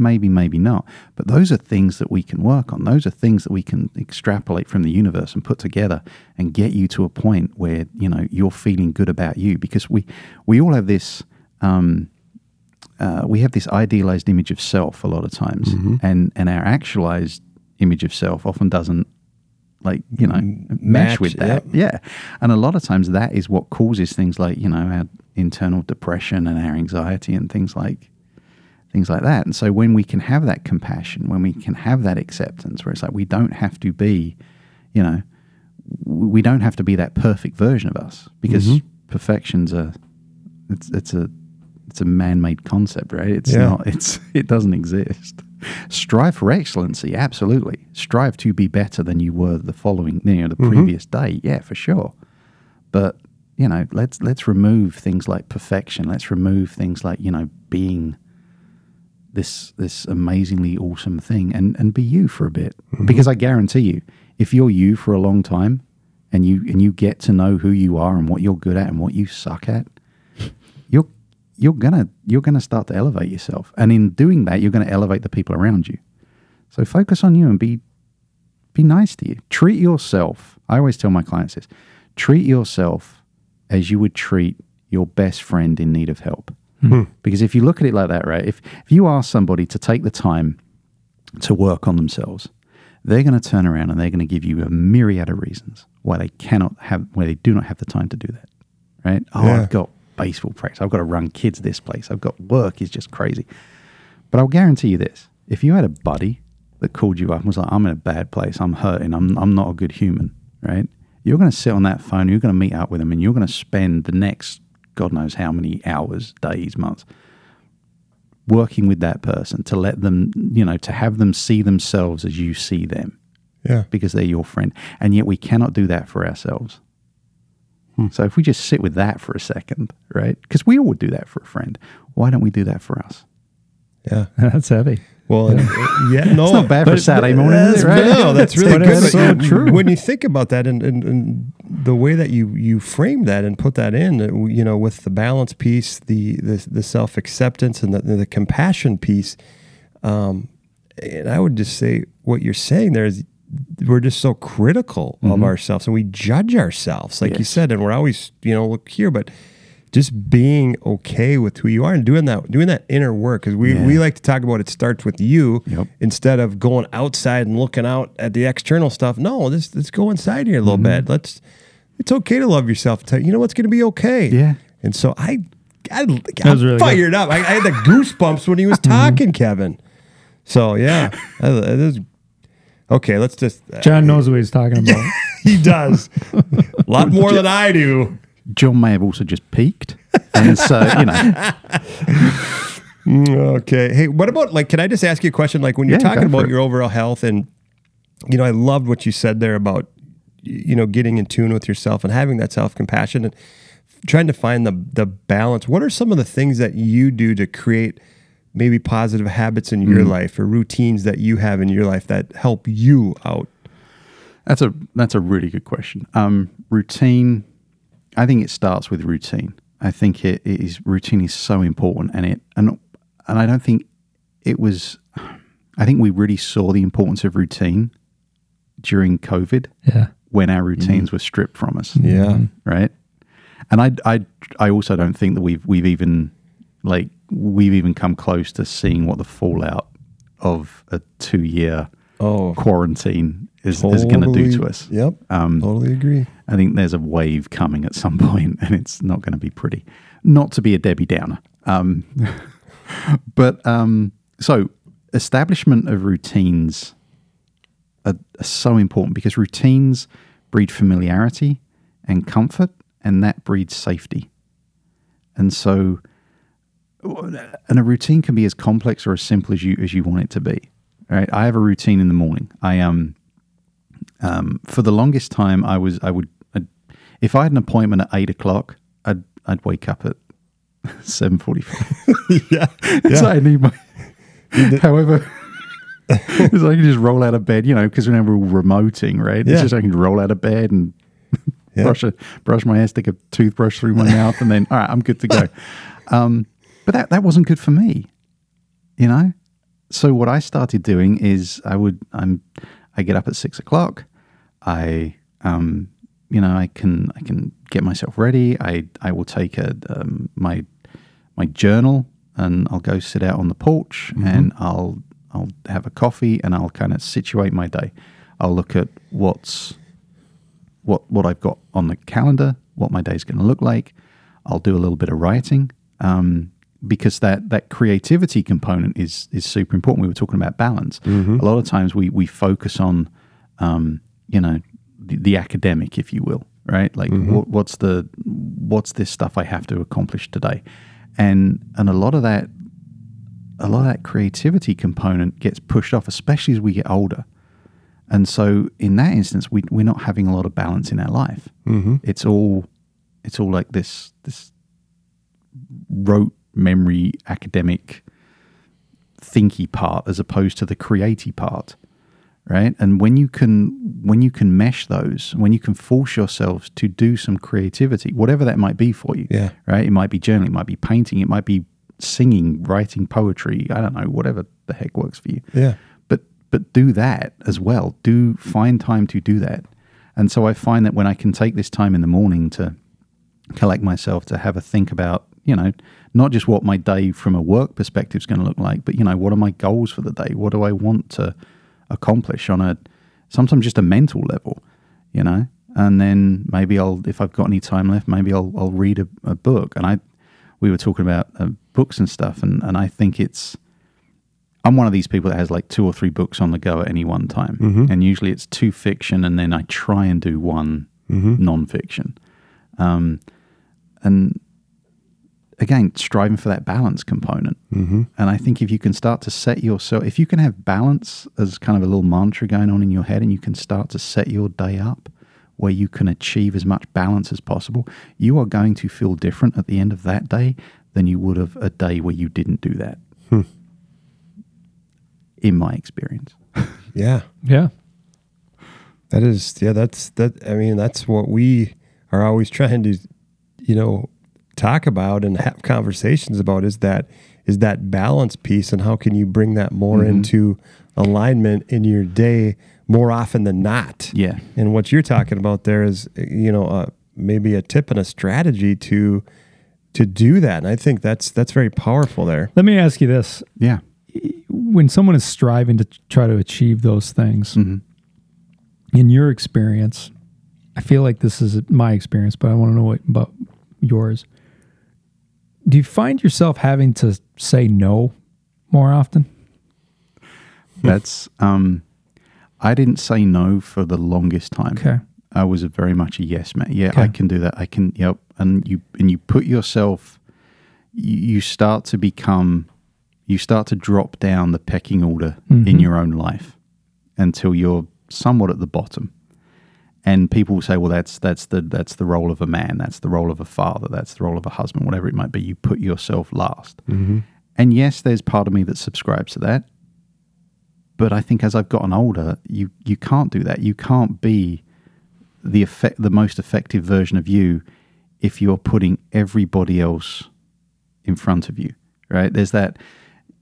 maybe, maybe not. But those are things that we can work on. Those are things that we can extrapolate from the universe and put together and get you to a point where you know you're feeling good about you. Because we we all have this. Um, uh, we have this idealized image of self a lot of times, and and our actualized image of self often doesn't like you know match, match, with that. Yeah, and a lot of times that is what causes things like you know our internal depression and our anxiety and things like things like that. And so when we can have that compassion, when we can have that acceptance, where it's like we don't have to be, you know, we don't have to be that perfect version of us because mm-hmm. perfection's a it's it's a it's a man-made concept, right? It's Yeah. not it's it doesn't exist. Strive for excellency, absolutely. Strive to be better than you were the following, you know, the mm-hmm. previous day. Yeah, for sure. But you know, let's let's remove things like perfection. Let's remove things like you know being this this amazingly awesome thing and and be you for a bit. Mm-hmm. Because I guarantee you, if you're you for a long time, and you and you get to know who you are and what you're good at and what you suck at, you're you're gonna you're gonna start to elevate yourself. And in doing that, you're gonna elevate the people around you. So focus on you and be be nice to you. Treat yourself. I always tell my clients this: treat yourself as you would treat your best friend in need of help. Hmm. Hmm. Because if you look at it like that, right? If if you ask somebody to take the time to work on themselves, they're going to turn around and they're going to give you a myriad of reasons why they cannot have, why they do not have the time to do that, right? Oh, Yeah. I've got baseball practice. I've got to run kids this place. I've got work is just crazy. But I'll guarantee you this: if you had a buddy that called you up and was like, "I'm in a bad place. I'm hurting. I'm I'm not a good human," right? You're going to sit on that phone. You're going to meet up with them, and you're going to spend the next God knows how many hours, days, months working with that person to let them, you know, to have them see themselves as you see them Yeah. because they're your friend. And yet we cannot do that for ourselves. Hmm. So if we just sit with that for a second, right? Because we all would do that for a friend. Why don't we do that for us? Yeah. That's heavy. Well, yeah, no, It's not bad for Saturday morning, is that's- it, right? No, that's really good. it's so true. When you think about that, and, and, and the way that you you frame that and put that in, uh, you know, with the balance piece, the the, the self acceptance, and the, the compassion piece, um, and I would just say what you're saying there is we're just so critical of ourselves and we judge ourselves, like you said, and we're always you know look here, but just being okay with who you are and doing that doing that inner work. Because we, Yeah. we like to talk about it starts with you Yep. instead of going outside and looking out at the external stuff. No let's let's go inside here a little mm-hmm. bit. Let's it's okay to love yourself. You know what's going to be okay? Yeah. and so i i I'm really good. fired up. I, I had the goosebumps when he was mm-hmm. talking kevin. So yeah. That is- okay let's just Jon uh, knows what he's talking about. he does. A lot more than i do Jon may have also just peaked. And so, you know, Okay. Hey, what about like? Can I just ask you a question? Like when you're Yeah, talking about your overall health, and you know, I loved what you said there about you know getting in tune with yourself and having that self compassion and trying to find the the balance. What are some of the things that you do to create maybe positive habits in Mm. your life or routines that you have in your life that help you out? That's a that's a really good question. Um, routine. I think it starts with routine. I think it, it is routine is so important, and it and and I don't think it was. I think we really saw the importance of routine during COVID Yeah. when our routines mm. were stripped from us. Yeah. Mm-hmm. right. And I I I also don't think that we've we've even like we've even come close to seeing what the fallout of a two year Oh, quarantine is, is going to do to us. Yep. Um, totally agree. I think there's a wave coming at some point, and it's not going to be pretty. Not to be a Debbie Downer, um, but um, so establishment of routines are, are so important because routines breed familiarity and comfort, and that breeds safety. And so, and a routine can be as complex or as simple as you as you want it to be. Right? I have a routine in the morning. I um, um for the longest time, I was I would I'd, if I had an appointment at eight o'clock, I'd I'd wake up at seven forty five. yeah, yeah. So I need my. However, it's like I can just roll out of bed, you know, because we're now remoting, right? Yeah. It's just I can roll out of bed and yeah. brush a, brush my hair, stick a toothbrush through my mouth, and then all right, I'm good to go. Um, but that that wasn't good for me, you know. So what I started doing is I would I'm I get up at six o'clock. I um you know I can I can get myself ready. I I will take a um, my my journal and I'll go sit out on the porch mm-hmm. and I'll I'll have a coffee and I'll kind of situate my day. I'll look at what's what what I've got on the calendar, what my day is going to look like. I'll do a little bit of writing um, because that that creativity component is is super important. We were talking about balance. Mm-hmm. A lot of times we we focus on um, you know the, the, academic, if you will, right? Like mm-hmm. what, what's the what's this stuff I have to accomplish today, and and a lot of that a lot of that creativity component gets pushed off, especially as we get older. And so in that instance, we, we're not having a lot of balance in our life. Mm-hmm. It's all it's all like this this rote memory academic thinky part as opposed to the creative part right and when you can when you can mesh those when you can force yourselves to do some creativity whatever that might be for you yeah right it might be journaling it might be painting it might be singing writing poetry i don't know whatever the heck works for you yeah but but do that as well. Do find time to do that. And so I find that when I can take this time in the morning to collect myself to have a think about, you know, not just what my day from a work perspective is going to look like, but you know, what are my goals for the day? What do I want to accomplish on a sometimes just a mental level, you know? And then maybe I'll, if I've got any time left, maybe I'll I'll read a, a book. And I, we were talking about uh, books and stuff, and and I think it's I'm one of these people that has like two or three books on the go at any one time, mm-hmm. and usually it's two fiction, and then I try and do one mm-hmm. nonfiction. Um, and again, striving for that balance component. Mm-hmm. And I think if you can start to set yourself, if you can have balance as kind of a little mantra going on in your head, and you can start to set your day up where you can achieve as much balance as possible, you are going to feel different at the end of that day than you would have a day where you didn't do that. Hmm in my experience. yeah. Yeah. That is, yeah, that's, that, I mean, that's what we are always trying to, you know, talk about and have conversations about is that, is that balance piece and how can you bring that more mm-hmm. into alignment in your day more often than not? Yeah. And what you're talking about there is, you know, uh, maybe a tip and a strategy to, to do that. And I think that's, that's very powerful there. Let me ask you this. Yeah when someone is striving to try to achieve those things, mm-hmm. in your experience, I feel like this is my experience, but I want to know what about yours. Do you find yourself having to say no more often? That's um I didn't say no for the longest time. Okay. I was a very much a yes man. Yeah, okay. I can do that. I can yep. And you and you put yourself you, you start to become you start to drop down the pecking order mm-hmm. in your own life until you're somewhat at the bottom. And people will say, well, that's that's the that's the role of a man, that's the role of a father, that's the role of a husband, whatever it might be. You put yourself last. Mm-hmm. And yes, there's part of me that subscribes to that. But I think as I've gotten older, you you can't do that. You can't be the effect, the most effective version of you if you're putting everybody else in front of you. Right? There's that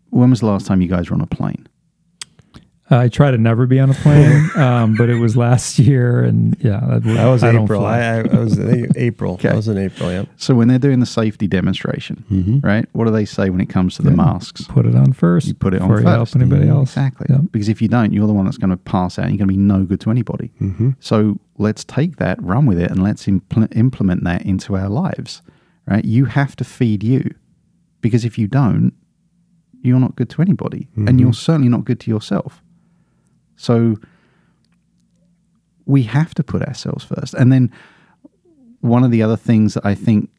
when was the last time you guys were on a plane? I try to never be on a plane, um, but it was last year, and yeah, that, That was I don't April. I, I, I was I April. Okay. That was in April. Yep. So when they're doing the safety demonstration, Mm-hmm. right? What do they say when it comes to the masks? Put it on first. You put it on before you help first. Mm, anybody else. Exactly. Yep. Because if you don't, you're the one that's going to pass out. and You're going to be no good to anybody. Mm-hmm. So let's take that, run with it, and let's impl- implement that into our lives. Right? You have to feed you, because if you don't, you're not good to anybody, and you're certainly not good to yourself. So we have to put ourselves first. And then one of the other things that I think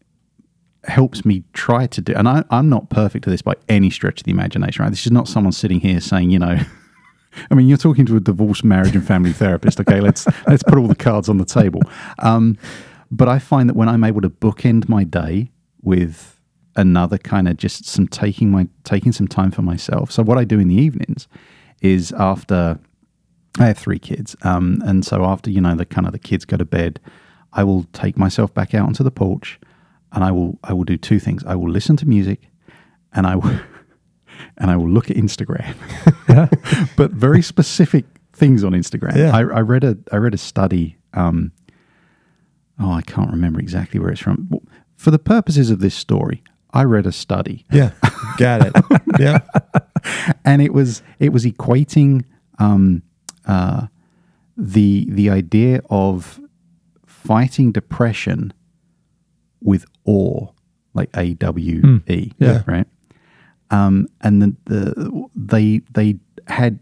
helps me try to do, and I, I'm not perfect at this by any stretch of the imagination, right? This is not someone sitting here saying, you know, I mean, you're talking to a divorce, marriage, and family therapist. Okay, let's let's put all the cards on the table. Um, but I find that when I'm able to bookend my day with another kind of just some taking my taking some time for myself. So what I do in the evenings is after I have three kids, um, and so after you know the kind of the kids go to bed, I will take myself back out onto the porch, and I will I will do two things. I will listen to music, and I will and I will look at Instagram, but very specific things on Instagram. Yeah. I, I read a I read a study. Um, oh, I can't remember exactly where it's from. For the purposes of this story, I read a study Yeah. Got it. yeah. and it was it was equating um, uh, the the idea of fighting depression with awe, like A W E, Yeah. right? Um, and the, the they they had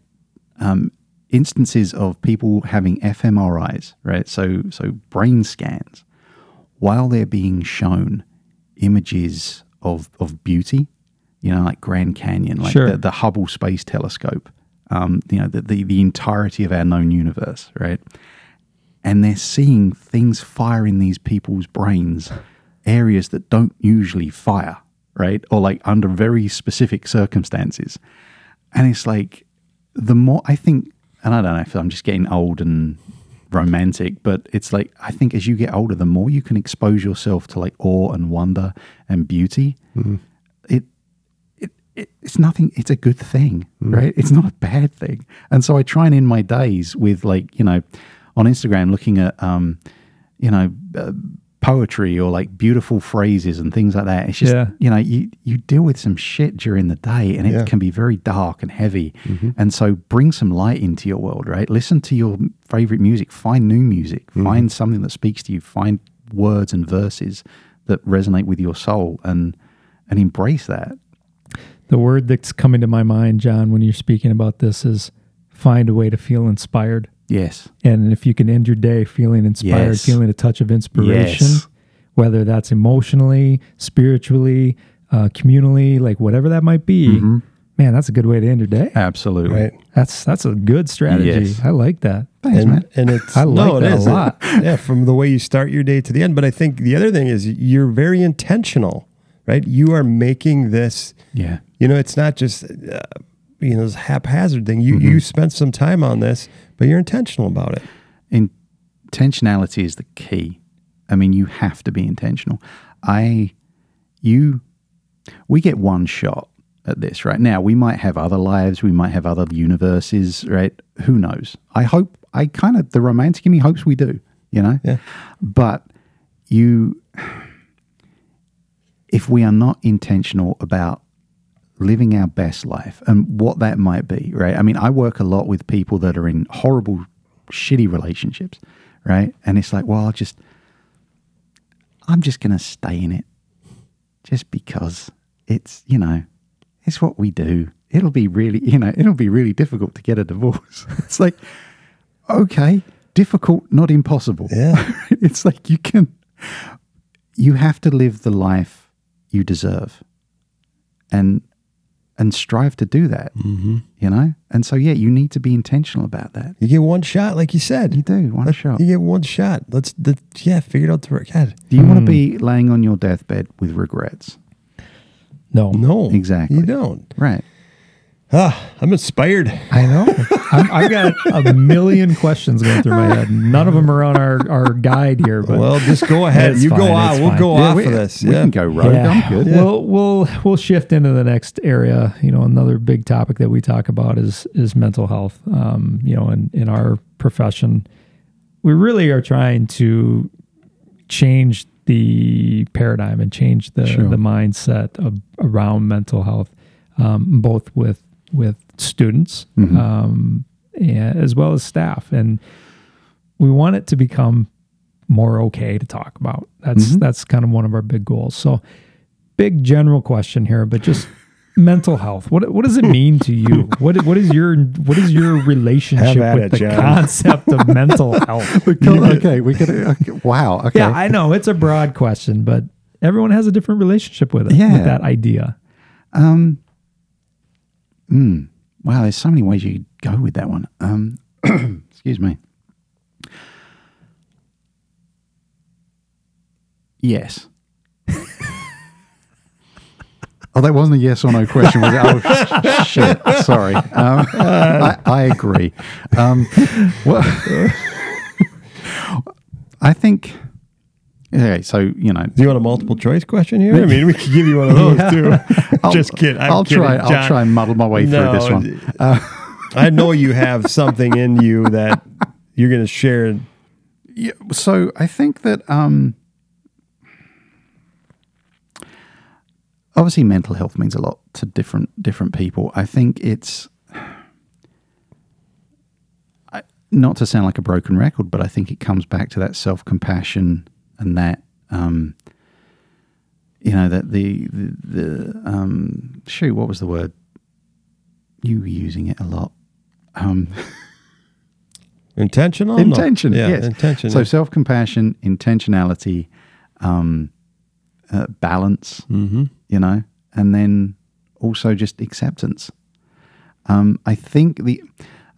um, instances of people having fMRIs, right? So so brain scans, while they're being shown images of of beauty, you know, like Grand Canyon, like Sure. the, the Hubble Space Telescope, um, you know, the, the the entirety of our known universe, right? And they're seeing things fire in these people's brains, areas that don't usually fire, right? Or like under very specific circumstances. And it's like the more I think, and I don't know if I'm just getting old and romantic, but it's like I think as you get older, the more you can expose yourself to like awe and wonder and beauty, it, it, it it's nothing. It's a good thing, right? It's not a bad thing. And so I try and end my days with like you know, on Instagram looking at um, you know. Uh, poetry or like beautiful phrases and things like that it's just Yeah. you know you you deal with some shit during the day and it Yeah. can be very dark and heavy and so bring some light into your world right listen to your favorite music find new music find something that speaks to you find words and verses that resonate with your soul and and embrace that The word that's coming to my mind, Jon, when you're speaking about this is find a way to feel inspired. yes And if you can end your day feeling inspired, Yes. feeling a touch of inspiration, Yes. whether that's emotionally, spiritually, uh, communally, like whatever that might be, Mm-hmm. man, that's a good way to end your day. absolutely Right. That's that's a good strategy. Yes. I like that. thanks and, man and it's I like no, it that a lot. yeah, from the way you start your day to the end. But I think the other thing is you're very intentional, right? You are making this. yeah You know, it's not just uh, you know this haphazard thing. You Mm-hmm. you spent some time on this, but you're intentional about it. intentionality is the key. I mean, you have to be intentional. I, you, we get one shot at this right now. We might have other lives, we might have other universes, right? Who knows? I hope, I kind of, the romantic in me hopes we do, you know? Yeah. But you, if we are not intentional about living our best life and what that might be, right? I mean, I work a lot with people that are in horrible, shitty relationships, right? And it's like, well, I'll just, I'm just going to stay in it just because it's, you know, it's what we do. It'll be really, you know, it'll be really difficult to get a divorce. it's like, okay, difficult, not impossible. Yeah. it's like you can, you have to live the life you deserve and, and strive to do that, Mm-hmm. you know? And so, yeah, you need to be intentional about that. You get one shot, like you said. You do, one Let- shot. You get one shot. Let's the, yeah, figure it out the right. God, Do you want to be laying on your deathbed with regrets? No. no, Exactly. You don't. Right. Ah, I'm inspired. I know. I'm, I've got a million questions going through my head. None of them are on our, our guide here. But Well, just go ahead. It's You go fine, on. We'll fine. go Yeah, off we, of this. we yeah. can go rogue. I'm good. We'll we'll we'll shift into the next area. You know, another big topic that we talk about is is mental health. Um, you know, in in our profession, we really are trying to change the paradigm and change the Sure. the mindset of, around mental health, um, both with with students um, and, as well as staff, and we want it to become more okay to talk about. That's that's kind of one of our big goals. So, big general question here, but just mental health. What what does it mean to you? What what is your what is your relationship with it, the Jon. concept of mental health? okay, we could. Okay, wow. Okay. Yeah, I know it's a broad question, but everyone has a different relationship with it. Yeah. with that idea. Um. Mm, wow. There's so many ways you could go with that one. Um. excuse me. Yes. oh, that wasn't a yes or no question, was it? Oh, shit. Sorry. Um, I, I agree. Um, well, I think. Okay, so you know, Do you want a multiple choice question here? I mean, we could give you one of those too. Just kidding. I'm I'll kidding, try. I'll try and muddle my way No, through this one. Uh, I know you have something in you that you're going to share. Yeah, so I think that um, obviously mental health means a lot to different different people. I think it's I, not to sound like a broken record, but I think it comes back to that self compassion and that um, you know that the the, the um, shoot what was the word you were using it a lot. Um, Intentional? intention. Yeah, yes intention. so self-compassion intentionality um uh, balance mm-hmm. you know and then also just acceptance um i think the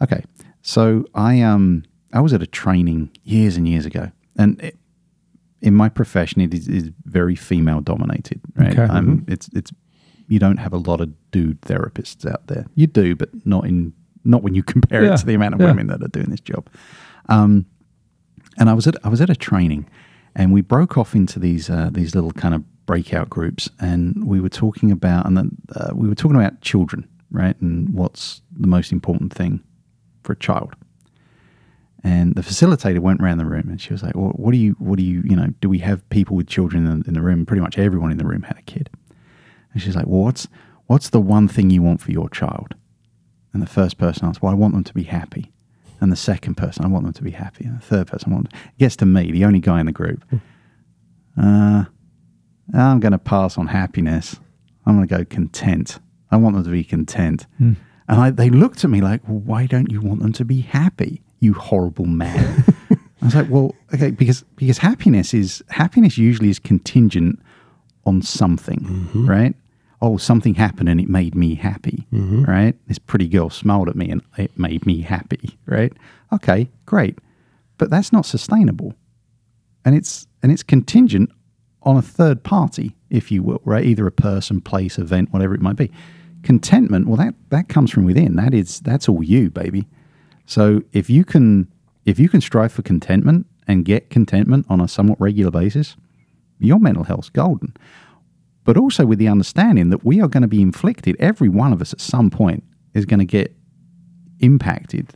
okay so i um i was at a training years and years ago and it, in my profession it is, is very female dominated right Okay. um it's it's you don't have a lot of dude therapists out there you do but not in not when you compare Yeah, it to the amount of yeah. women that are doing this job um and I was at I was at a training, and we broke off into these uh, these little kind of breakout groups, and we were talking about and then uh, we were talking about children, right, and what's the most important thing for a child. And the facilitator went around the room, and she was like, "Well, what do you what do you you know? Do we have people with children in, in the room? Pretty much everyone in the room had a kid." And she's like, "Well, what's what's the one thing you want for your child?" And the first person asked, "Well, I want them to be happy." And the second person, I want them to be happy. And the third person, I want. It gets to me, the only guy in the group. Uh, I'm going to pass on happiness. I'm going to go content. I want them to be content. And I, they looked at me like, well, why don't you want them to be happy? You horrible man. I was like, well, okay, because because happiness is happiness usually is contingent on something, mm-hmm. right? Oh, something happened and it made me happy, mm-hmm. right? This pretty girl smiled at me and it made me happy, right? Okay, great, but that's not sustainable, and it's and it's contingent on a third party, if you will, right? Either a person, place, event, whatever it might be. Contentment, well, that that comes from within. That is that's all you, baby. So if you can if you can strive for contentment and get contentment on a somewhat regular basis, your mental health's golden. But also with the understanding that we are going to be inflicted, every one of us at some point is going to get impacted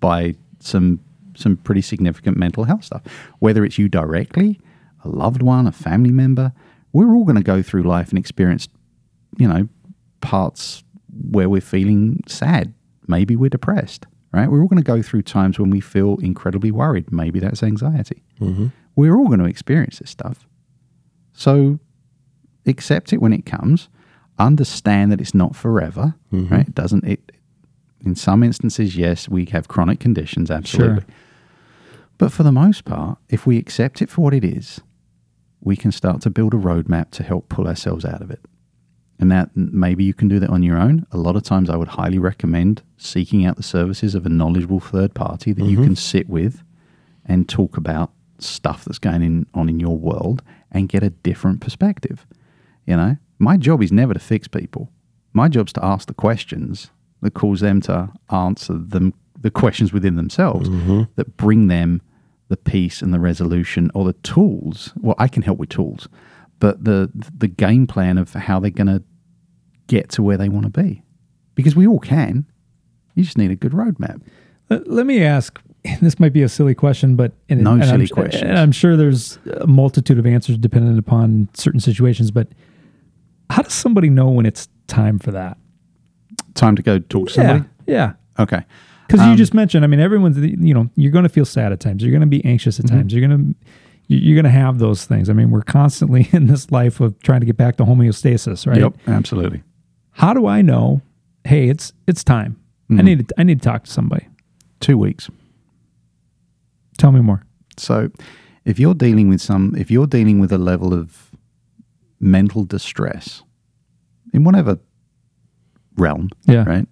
by some some pretty significant mental health stuff. Whether it's you directly, a loved one, a family member, we're all going to go through life and experience, you know, parts where we're feeling sad. Maybe we're depressed, right? We're all going to go through times when we feel incredibly worried. Maybe that's anxiety. Mm-hmm. We're all going to experience this stuff. So accept it when it comes. Understand that it's not forever, mm-hmm. right? It doesn't. It in some instances, yes, we have chronic conditions, absolutely. But for the most part, if we accept it for what it is, we can start to build a roadmap to help pull ourselves out of it. And that maybe you can do that on your own. A lot of times, I would highly recommend seeking out the services of a knowledgeable third party that you mm-hmm. can sit with and talk about stuff that's going in, on in your world and get a different perspective. You know, my job is never to fix people. My job's to ask the questions that cause them to answer them the questions within themselves mm-hmm. that bring them the peace and the resolution or the tools. Well, I can help with tools, but the the game plan of how they're going to get to where they want to be, because we all can. You just need a good roadmap. Let, me ask. This might be a silly question, but and, No and silly I'm. And I'm sure there's a multitude of answers dependent upon certain situations. But how does somebody know when it's time for that? Time to go talk to somebody. Yeah, yeah. Okay. Because you Um, just mentioned, I mean, everyone's, you know, you're going to feel sad at times. You're going to be anxious Mm-hmm. at times. You're going to, you're going to have those things. I mean, we're constantly in this life of trying to get back to homeostasis, right? Yep. Absolutely. How do I know? Hey, it's it's time. Mm-hmm. I need to, I need to talk to somebody. Two weeks. Tell me more. So, if you're dealing with some, if you're dealing with a level of mental distress in whatever realm, Yeah. right?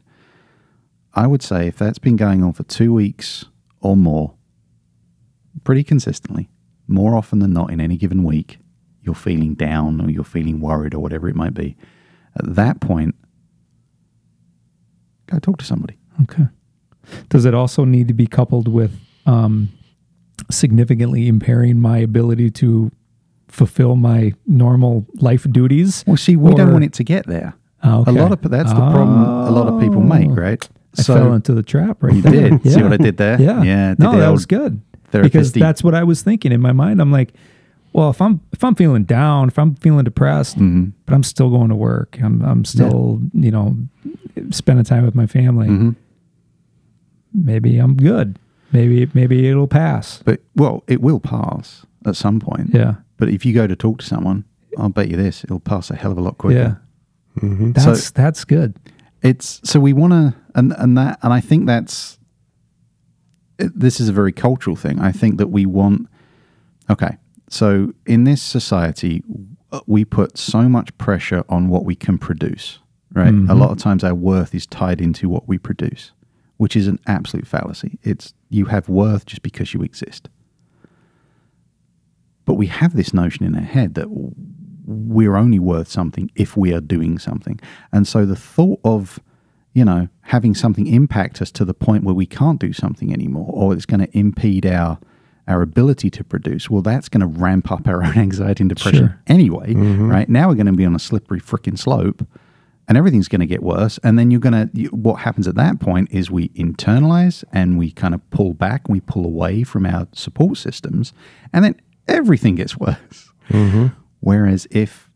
I would say if that's been going on for two weeks or more, pretty consistently, more often than not in any given week, you're feeling down or you're feeling worried or whatever it might be. At that point, go talk to somebody. Okay. Does it also need to be coupled with um, significantly impairing my ability to fulfill my normal life duties? Well, see, we don't want it to get there. Oh, A lot of that's the problem. A lot of people make, Oh. right? I fell into the trap right You there. did. See what I did there? Yeah. Yeah, did No, that was good. Because that's what I was thinking in my mind. I'm like, well, if I'm if I'm feeling down, if I'm feeling depressed, Mm-hmm. but I'm still going to work, I'm I'm still you know spending time with my family. Mm-hmm. Maybe I'm good. Maybe maybe it'll pass. But well, it will pass at some point. Yeah. But if you go to talk to someone, I'll bet you this, it'll pass a hell of a lot quicker. Yeah. Mm-hmm. That's So- that's good. It's so we want to, and and that, and I think that's. It, this is a very cultural thing. I think that we want. Okay, so in this society, uh, we put so much pressure on what we can produce. Right, a lot of times our worth is tied into what we produce, which is an absolute fallacy. It's you have worth just because you exist. But we have this notion in our head that we're only worth something if we are doing something. And so the thought of, you know, having something impact us to the point where we can't do something anymore or it's going to impede our our ability to produce, well, that's going to ramp up our own anxiety and depression Sure. anyway, right? Now we're going to be on a slippery freaking slope and everything's going to get worse. And then you're going to, what happens at that point is we internalize and we kind of pull back and we pull away from our support systems. And then everything gets worse. Whereas if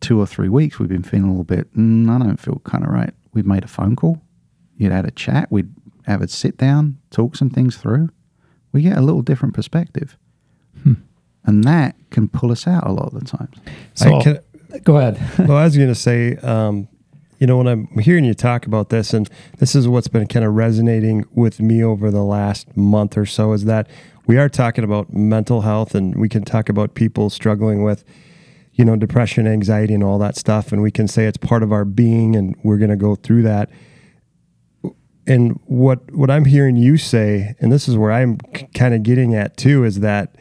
two or three weeks we've been feeling a little bit, mm, I don't feel kind of right, we've made a phone call, you'd had a chat, we'd have a sit down, talk some things through, we get a little different perspective. And that can pull us out a lot of the times. So can- go ahead. well, I was going to say, um, you know, when I'm hearing you talk about this, and this is what's been kind of resonating with me over the last month or so, is that we are talking about mental health, and we can talk about people struggling with, you know, depression, anxiety, and all that stuff, and we can say it's part of our being, and we're going to go through that. And what what I'm hearing you say, and this is where I'm kind of getting at too, is that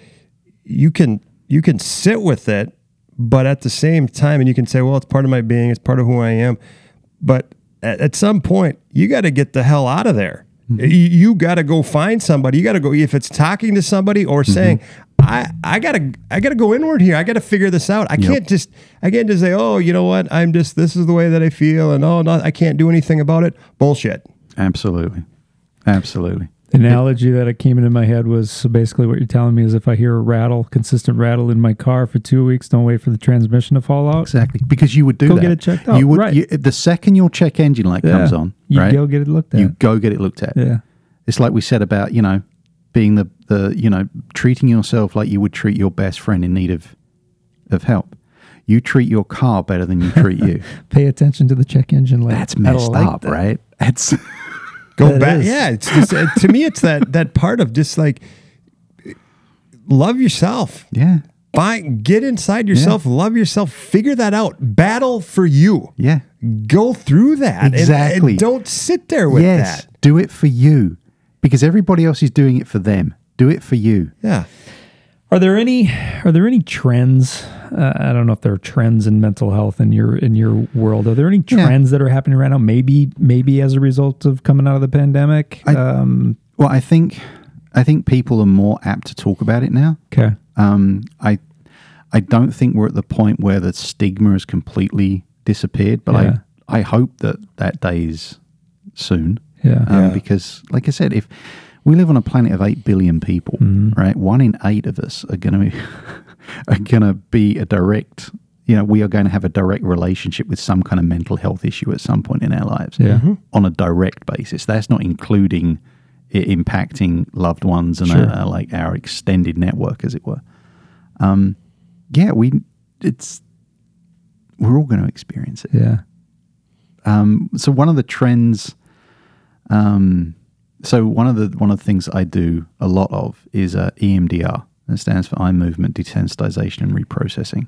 you can you can sit with it, but at the same time, and you can say, well, it's part of my being, it's part of who I am. But at, at some point, you got to get the hell out of there. Mm-hmm. You, you got to go find somebody. You got to go if it's talking to somebody or mm-hmm. saying, I I gotta I gotta go inward here. I got to figure this out. I can't just I can't just say, oh, you know what? I'm just this is the way that I feel, and oh, no, I can't do anything about it. Bullshit. Absolutely. Absolutely. The analogy that it came into my head was so basically what you're telling me is if I hear a rattle, consistent rattle in my car for two weeks, don't wait for the transmission to fall out. Exactly. Because you would do Go that. get it checked out. You would, Right. you, the second your check engine light comes Yeah. on, you right? go get it looked at. you go get it looked at. yeah. It's like we said about, you know, being the, the, you know, treating yourself like you would treat your best friend in need of, of help. You treat your car better than you treat you. Pay attention to the check engine light. That's messed like up, that. right? It's go That back. is. Yeah, it's just uh, to me, it's that that part of just like love yourself. yeah, Find, get inside yourself, love yourself, figure that out. Battle for you. yeah. Go through that. and- Exactly. And, don't sit there with yes, that. do it for you because everybody else is doing it for them. Do it for you. Yeah. Are there any are there any trends? Uh, I don't know if there are trends in mental health in your in your world. Are there any Yeah. trends that are happening right now? Maybe maybe as a result of coming out of the pandemic. I- um, Well, I think I think people are more apt to talk about it now. okay. Um, I I don't think we're at the point where the stigma has completely disappeared, but Yeah. I I hope that that day is soon. Yeah. Um, Yeah. Because, like I said, if we live on a planet of eight billion people, right, one in eight of us are going to be are going to be a direct. You know, we are going to have a direct relationship with some kind of mental health issue at some point in our lives. Yeah. On a direct basis, that's not including it impacting loved ones and Sure. uh, like our extended network, as it were. Um, yeah, we it's we're all going to experience it. Yeah. Um, so one of the trends, um, so one of the one of the things I do a lot of is uh, EMDR. That stands for eye movement desensitization and reprocessing,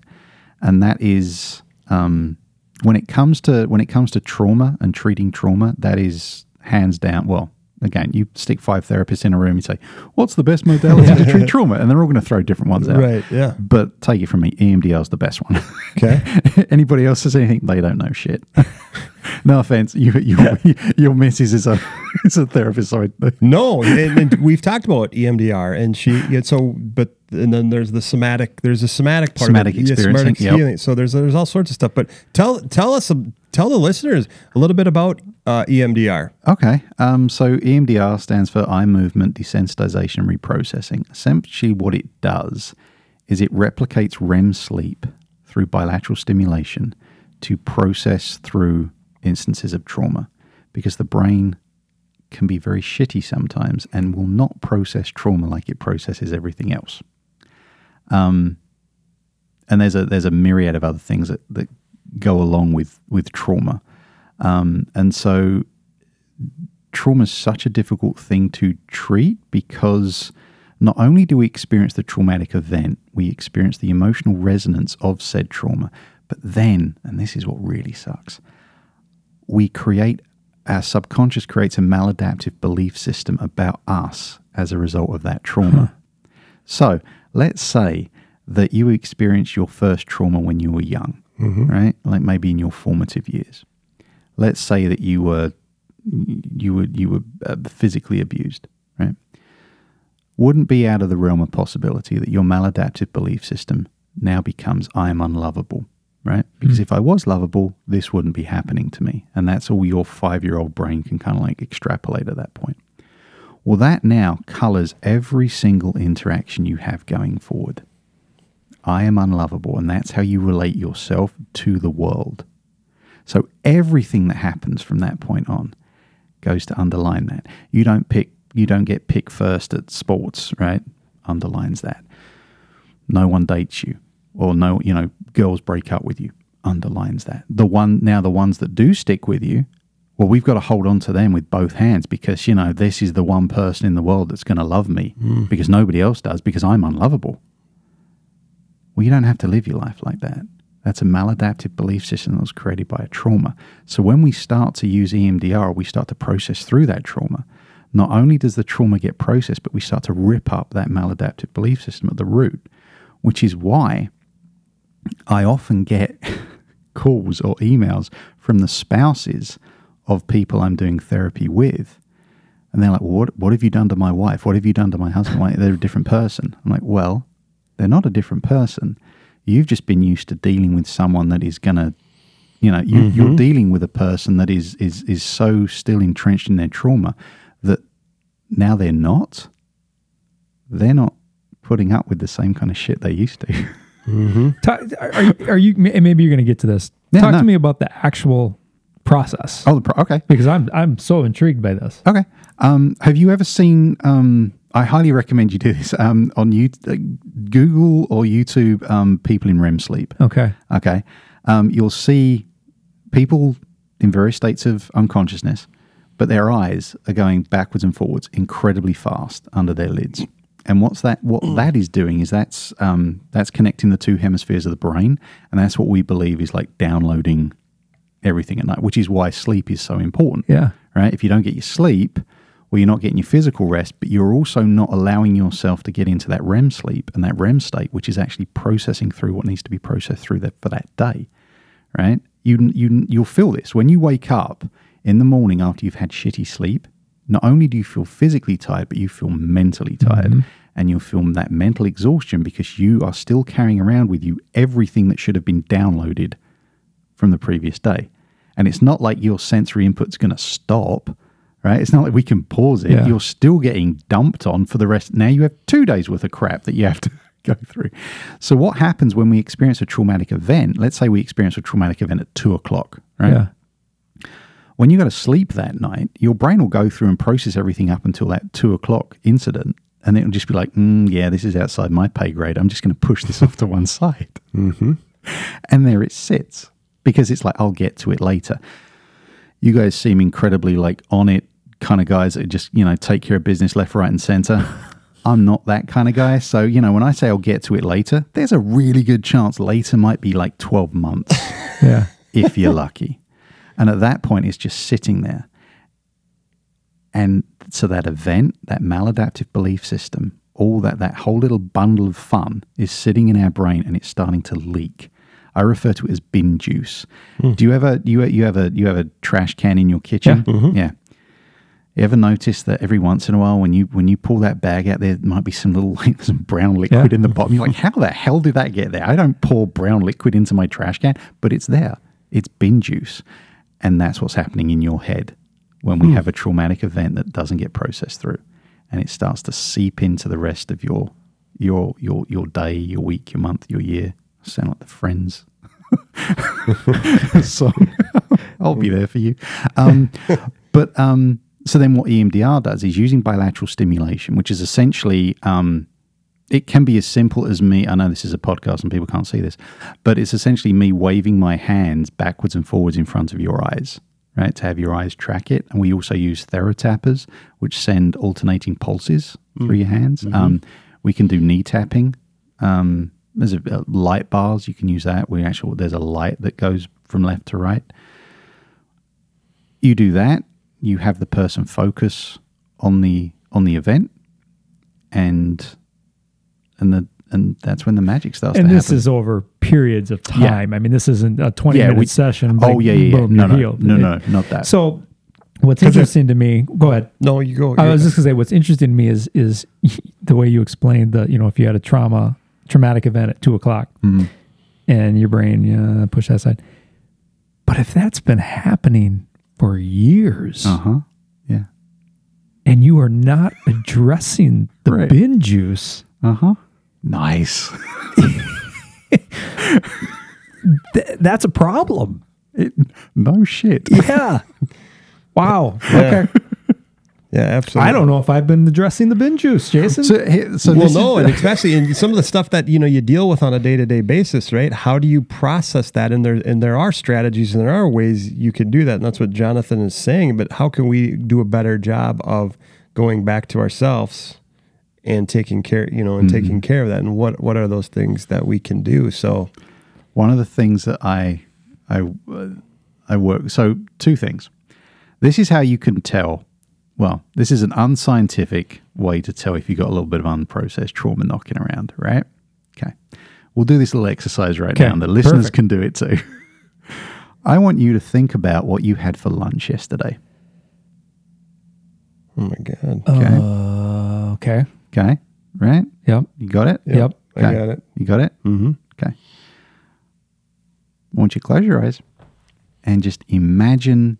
and that is um, when it comes to when it comes to trauma and treating trauma. That is hands down. Well, again, you stick five therapists in a room and say, "What's the best modality to treat trauma?" And they're all going to throw different ones out. Right. Yeah. But take it from me, EMDR is the best one. Okay. Anybody else says anything, they don't know shit. no offense, you, your your missus is a is a therapist. Sorry, No, and, and we've talked about EMDR, and she yeah, so but and then there's the somatic. There's a somatic part. Somatic of it. Yeah, experiencing, yep. healing. So there's there's all sorts of stuff. But tell tell us tell the listeners a little bit about uh, EMDR. Okay, um, so EMDR stands for eye movement desensitization reprocessing. Essentially, what it does is it replicates REM sleep through bilateral stimulation to process through instances of trauma, because the brain can be very shitty sometimes and will not process trauma like it processes everything else. Um, and there's a there's a myriad of other things that, that go along with with trauma, um, and so trauma is such a difficult thing to treat because not only do we experience the traumatic event, we experience the emotional resonance of said trauma, but then, and this is what really sucks, we create our subconscious creates a maladaptive belief system about us as a result of that trauma. So let's say that you experienced your first trauma when you were young, right? Like maybe in your formative years. Let's say that you were you were you were uh, physically abused, right? Wouldn't be out of the realm of possibility that your maladaptive belief system now becomes I am unlovable, right? Because hmm. if I was lovable, this wouldn't be happening to me, and that's all your five year old brain can kind of like extrapolate at that point. Well, that now colors every single interaction you have going forward. I am unlovable, and that's how you relate yourself to the world. So everything that happens from that point on goes to underline that. You don't pick you don't get picked first at sports, right? Underlines that. No one dates you. Or no, you know, girls break up with you. Underlines that. The one now the ones that do stick with you, well, we've got to hold on to them with both hands because, you know, this is the one person in the world that's going to love me hmm. because nobody else does because I'm unlovable. Well, you don't have to live your life like that. That's a maladaptive belief system that was created by a trauma. So when we start to use EMDR, we start to process through that trauma. Not only does the trauma get processed, but we start to rip up that maladaptive belief system at the root, which is why I often get calls or emails from the spouses of people I'm doing therapy with. And they're like, well, what, what have you done to my wife? What have you done to my husband? Like, they're a different person. I'm like, well, they're not a different person. You've just been used to dealing with someone that is going to, you know, you, you're mm-hmm. dealing with a person that is, is, is so still entrenched in their trauma that now they're not, they're not putting up with the same kind of shit they used to. Ta- are, you- are you? Maybe you're going to get to this. Yeah, Talk no. to me about the actual process oh, the pro- okay. because I'm I'm so intrigued by this. Okay. Um, have you ever seen? Um, I highly recommend you do this um, on you, uh, Google or YouTube. Um, people in REM sleep. Okay. Okay. Um, you'll see people in various states of unconsciousness, but their eyes are going backwards and forwards incredibly fast under their lids. And what's that? What that is doing is that's um, that's connecting the two hemispheres of the brain, and that's what we believe is like downloading everything at night, which is why sleep is so important Yeah. right? If you don't get your sleep, Well, you're not getting your physical rest, but you're also not allowing yourself to get into that REM sleep and that REM state, which is actually processing through what needs to be processed through that for that day, right? You, you, you'll feel this when you wake up in the morning after you've had shitty sleep. Not only do you feel physically tired, but you feel mentally tired. Mm-hmm. And you'll feel that mental exhaustion because you are still carrying around with you everything that should have been downloaded from the previous day. And it's not like your sensory input's going to stop, right? It's not like we can pause it. Yeah. You're still getting dumped on for the rest. Now you have two days worth of crap that you have to go through. So, what happens when we experience a traumatic event? Let's say we experience a traumatic event at two o'clock, right? Yeah. When you go to sleep that night, your brain will go through and process everything up until that two o'clock incident. And it'll just be like, mm, yeah, this is outside my pay grade. I'm just going to push this off to one side. Mm-hmm. And there it sits because it's like, I'll get to it later. You guys seem incredibly like on it kind of guys that just, you know, take care of business left, right, and center. I'm not that kind of guy. So, you know, when I say I'll get to it later, there's a really good chance later might be like 12 months Yeah. if you're lucky. And at that point, it's just sitting there. And so that event, that maladaptive belief system, all that, that whole little bundle of fun is sitting in our brain and it's starting to leak. I refer to it as bin juice. Hmm. Do you ever you you have a you have a trash can in your kitchen? Mm-hmm. Yeah. You ever notice that every once in a while when you when you pull that bag out there might be some little like some brown liquid Yeah. in the bottom. You're like, how the hell did that get there? I don't pour brown liquid into my trash can, but it's there. It's bin juice. And that's what's happening in your head when we have a traumatic event that doesn't get processed through. And it starts to seep into the rest of your your your your day, your week, your month, your year. sound like the friends song. I'll be there for you. Um, but um, so then, what EMDR does is using bilateral stimulation, which is essentially um, it can be as simple as me. I know this is a podcast and people can't see this, but it's essentially me waving my hands backwards and forwards in front of your eyes, right? To have your eyes track it. And we also use TheraTappers, which send alternating pulses through your hands. Um, we can do knee tapping. Um, there's a, uh, light bars. You can use that. We actually there's a light that goes from left to right. You do that. You have the person focus on the on the event, and and the and that's when the magic starts And to this happen. is over periods of Yeah. time. I mean, this isn't a 20 Yeah, minute we- session. oh like, yeah yeah, yeah. boom, no no, healed. no no not that. So, what's interesting to me, go ahead. No, you go. I you're- was just gonna say what's interesting to me is is the way you explained the you know if you had a trauma traumatic event at two o'clock Mhm. and your brain yeah, push that aside. But if that's been happening for years uh huh yeah and you are not addressing the Right. bin juice, uh huh nice. th- that's a problem. It, no shit. Yeah. wow. Okay. yeah, absolutely. I don't know if I've been addressing the bin juice, Jason. So, he- so well, no, and especially in some of the stuff that you know you deal with on a day to day basis, right? How do you process that? And there and there are strategies and there are ways you can do that, and that's what Jonathan is saying. But how can we do a better job of going back to ourselves and taking care, you know, and Mm-hmm. taking care of that? And what what are those things that we can do? So, one of the things that I I uh, I work so two things. This is how you can tell. Well, this is an unscientific way to tell if you got a little bit of unprocessed trauma knocking around, right? Okay. We'll do this little exercise right Okay, now, and the listeners perfect. can do it too. I want you to think about what you had for lunch yesterday. oh my god, Okay. Uh, okay. Okay. Right? Yep. You got it? Yep. I Okay. got it. You got it? Mm-hmm. Okay. I want you close your eyes and just imagine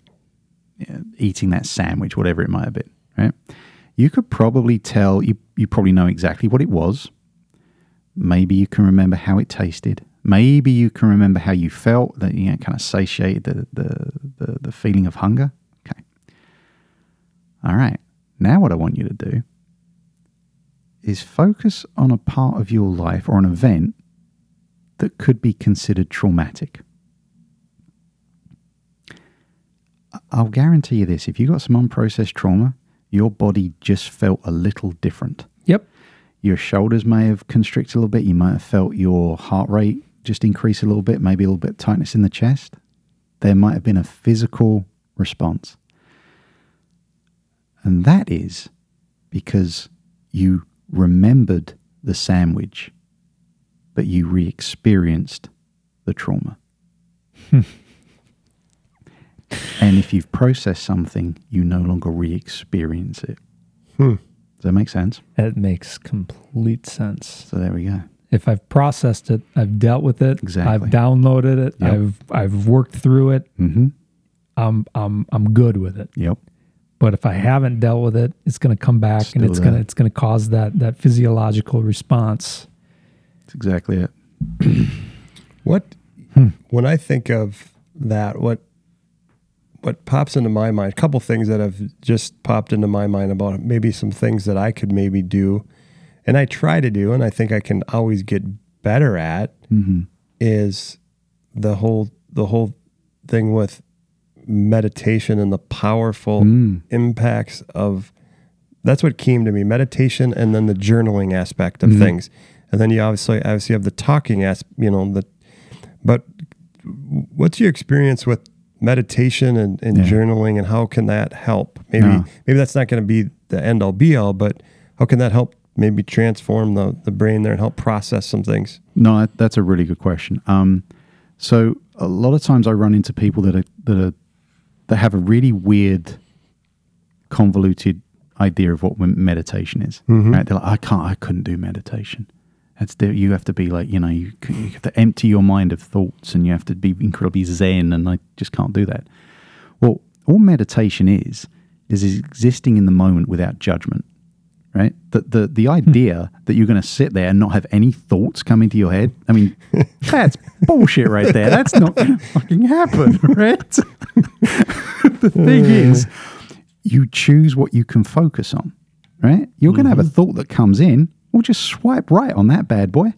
uh, eating that sandwich, whatever it might have been, right? You could probably tell, you, you probably know exactly what it was. Maybe you can remember how it tasted. Maybe you can remember how you felt, that you know, kind of satiated the, the, the, the feeling of hunger. Okay. All right. Now, what I want you to do is focus on a part of your life or an event that could be considered traumatic. I'll guarantee you this if you've got some unprocessed trauma, your body just felt a little different. Yep. Your shoulders may have constricted a little bit. You might have felt your heart rate just increase a little bit, maybe a little bit of tightness in the chest. There might have been a physical response. And that is because you remembered the sandwich, but you re experienced the trauma. and if you've processed something, you no longer re experience it. Hmm. Does that make sense? It makes complete sense. So there we go. If I've processed it, I've dealt with it, Exactly. I've downloaded it, Yep. I've I've worked through it, Mm-hmm. I'm I'm I'm good with it. Yep. But if I haven't dealt with it, it's going to come back Still and it's going to it's going to cause that that physiological response. That's exactly it. What Hmm. when I think of that, what what pops into my mind? A couple things that have just popped into my mind about maybe some things that I could maybe do, and I try to do, and I think I can always get better at Mm-hmm. is the whole the whole thing with meditation and the powerful Mm. impacts of that's what came to me meditation and then the journaling aspect of Mhm. things and then you obviously obviously have the talking as you know the but what's your experience with meditation and, and Yeah. journaling and how can that help maybe No. maybe that's not going to be the end all be all but how can that help maybe transform the, the brain there and help process some things No, that- that's a really good question. Um, so a lot of times I run into people that are that are that have a really weird, convoluted idea of what meditation is. Mhm. Right? They're like, I can't, I couldn't do meditation. That's the, you have to be like, you know, you, you have to empty your mind of thoughts, and you have to be incredibly zen, and I just can't do that. Well, all meditation is is existing in the moment without judgment right? The the the hmm. idea that you're going to sit there and not have any thoughts come into your head. I mean, that's bullshit right there. That's not going to fucking happen, right? the thing hmm. is, you choose what you can focus on, right? You're going to have a hmm. thought that comes in. We'll just swipe right on that bad boy.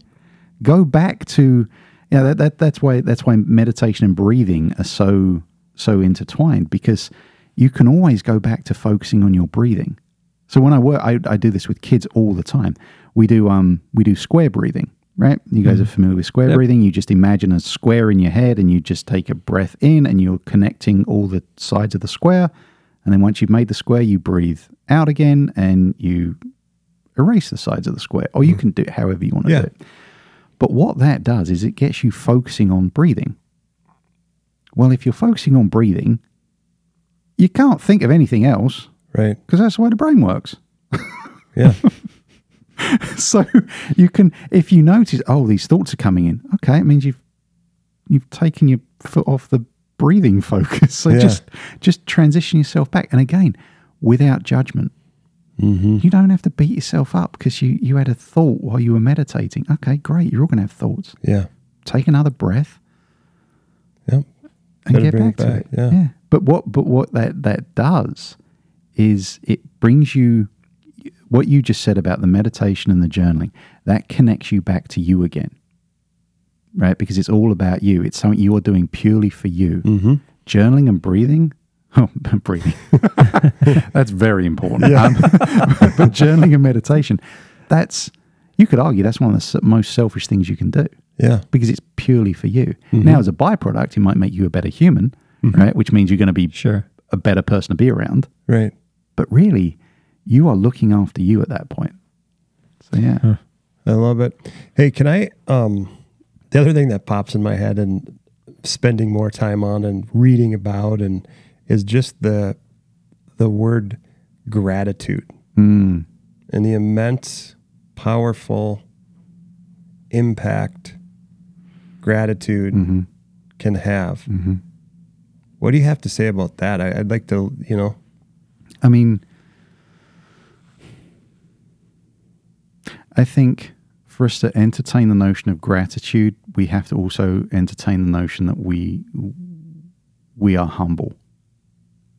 Go back to, yeah. That, that that's why that's why meditation and breathing are so so intertwined because you can always go back to focusing on your breathing. So when I work, I, I do this with kids all the time. We do um we do square breathing, right? You guys are familiar with square Yep. breathing. You just imagine a square in your head, and you just take a breath in, and you're connecting all the sides of the square. And then once you've made the square, you breathe out again, and you erase the sides of the square, or you can do it however you want to Yeah. do it. But what that does is it gets you focusing on breathing. Well, if you're focusing on breathing, you can't think of anything else right because that's the way the brain works. yeah so you can, if you notice, oh, these thoughts are coming in. Okay, it means you've you've taken your foot off the breathing focus. So Yeah. just just transition yourself back, and again, without judgment. mm-hmm. You don't have to beat yourself up because you you had a thought while you were meditating. Okay, great. You're all going to have thoughts. yeah Take another breath Yep. and Gotta get bring back, to back, it. yeah. But what but what that that does is it brings you what you just said about the meditation and the journaling. That connects you back to you again. Right? Because it's all about you. It's something you're doing purely for you. Mm-hmm. Journaling and breathing. Oh, breathing. that's very important. Yeah. Um, but journaling and meditation, that's you could argue that's one of the most selfish things you can do Yeah. because it's purely for you. Mm-hmm. Now, as a byproduct, it might make you a better human, right? Which means you're going to be Sure. a better person to be around. Right. But really, you are looking after you at that point. So yeah, I love it. Hey, can I? Um, the other thing that pops in my head and spending more time on and reading about and is just the the word gratitude Mm, and the immense, powerful impact gratitude mhm, can have. mhm. What do you have to say about that? I, I'd like to, you know. I mean, I think for us to entertain the notion of gratitude, we have to also entertain the notion that we we are humble.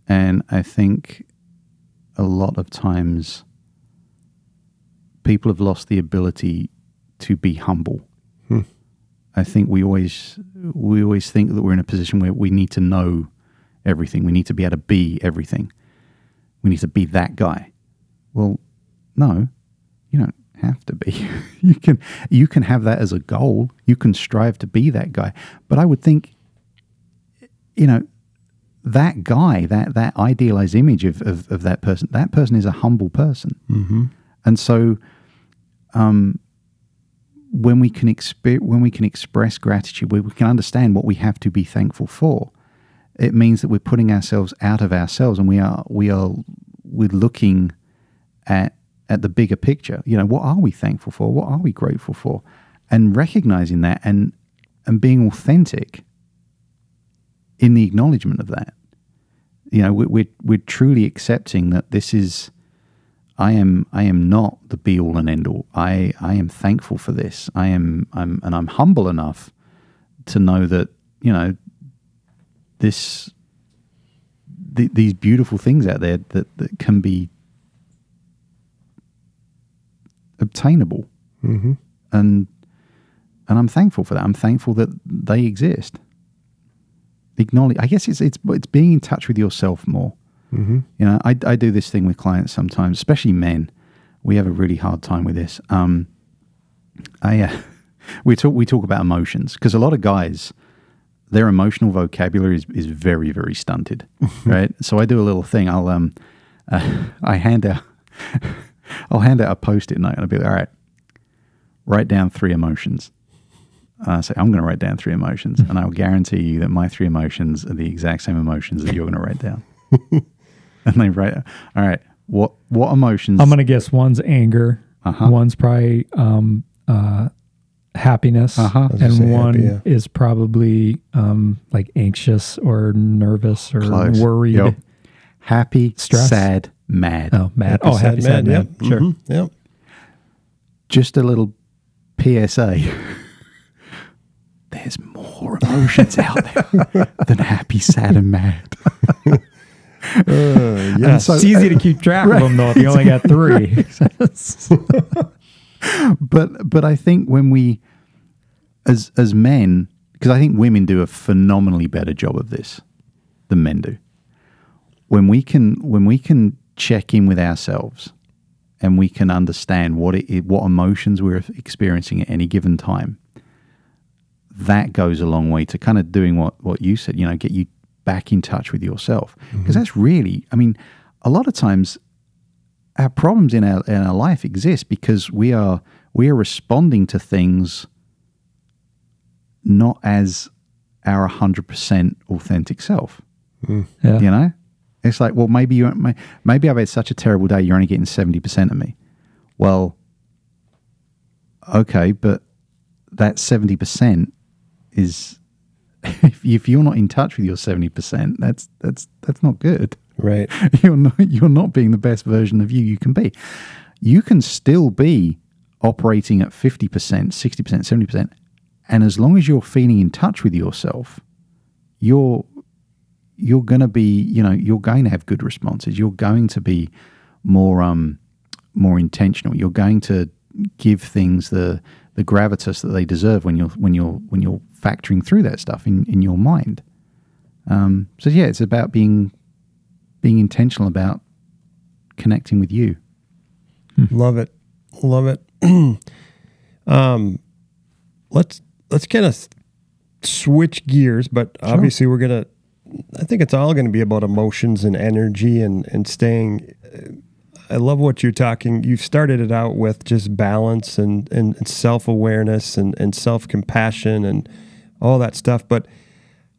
And I think a lot of times people have lost the ability to be humble. Hmm. I think we always we always think that we're in a position where we need to know everything. We need to be able to be everything. We need to be that guy. Well, no, you don't have to be. you can you can have that as a goal. You can strive to be that guy. But I would think, you know, that guy, that that idealized image of, of, of that person, that person is a humble person. Mm-hmm. And so, um, when we can exper- when we can express gratitude, we, we can understand what we have to be thankful for. It means that we're putting ourselves out of ourselves, and we are we are we're looking at at the bigger picture. You know, what are we thankful for? What are we grateful for? And recognizing that, and and being authentic in the acknowledgement of that. You know, we, we're we're truly accepting that this is I am I am not the be all and end all. I I am thankful for this. I am I'm and I'm humble enough to know that you know this th- these beautiful things out there that, that can be obtainable Mm-hmm. and and I'm thankful for that. I'm thankful that they exist. Acknowledge. I guess it's it's it's being in touch with yourself more. Mm-hmm. You know, I, I do this thing with clients sometimes, especially men. We have a really hard time with this. Um, I uh, we talk we talk about emotions because a lot of guys, their emotional vocabulary is, is very very stunted, right? So I do a little thing. I'll um, uh, I hand out I'll hand out a post-it note and I'll be like, all right, write down three emotions. I say I'm going to write down three emotions, and I'll guarantee you that my three emotions are the exact same emotions that you're going to write down. and they write, all right, what what emotions? I'm gonna guess one's anger, Uh-huh. one's probably um, uh, happiness, Uh-huh. I was gonna and one happy, yeah. is probably um, like anxious or nervous or Close. worried. Yep. happy, Stress? sad, mad. Oh, mad. oh, happy, sad, mad. Yep. Sure. Mhm. Yep. Just a little PSA. There's more emotions out there than happy, sad, and mad. Uh, yes. so- It's easy to keep track of them though if you only got three. but but I think when we as as men because I think women do a phenomenally better job of this than men do. When we can when we can check in with ourselves and we can understand what it, what emotions we're experiencing at any given time, that goes a long way to kind of doing what what you said. You know, get you back in touch with yourself because mm-hmm. that's really. I mean, a lot of times our problems in our in our life exist because we are we are responding to things not as our 100% authentic self. Mm. Yeah. you know? It's like well maybe you may- maybe i've had such a terrible day you're only getting 70% of me. Well okay but that 70% is if, if you're not in touch with your 70% that's that's that's not good right. you're not you're not being the best version of you you can be. You can still be operating at 50%, 60%, 70%. And as long as you're feeling in touch with yourself, you're you're going to be, you know, you're going to have good responses. You're going to be more um more intentional. You're going to give things the the gravitas that they deserve when you're when you're when you're factoring through that stuff in in your mind. Um, so yeah, it's about being being intentional about connecting with you. Love it. Love it. um, let's let's kind of switch gears, but obviously we're gonna. I think it's all going to be about emotions and energy and and staying. I love what you're talking. You've started it out with just balance and and, and self awareness and and self compassion and all that stuff. But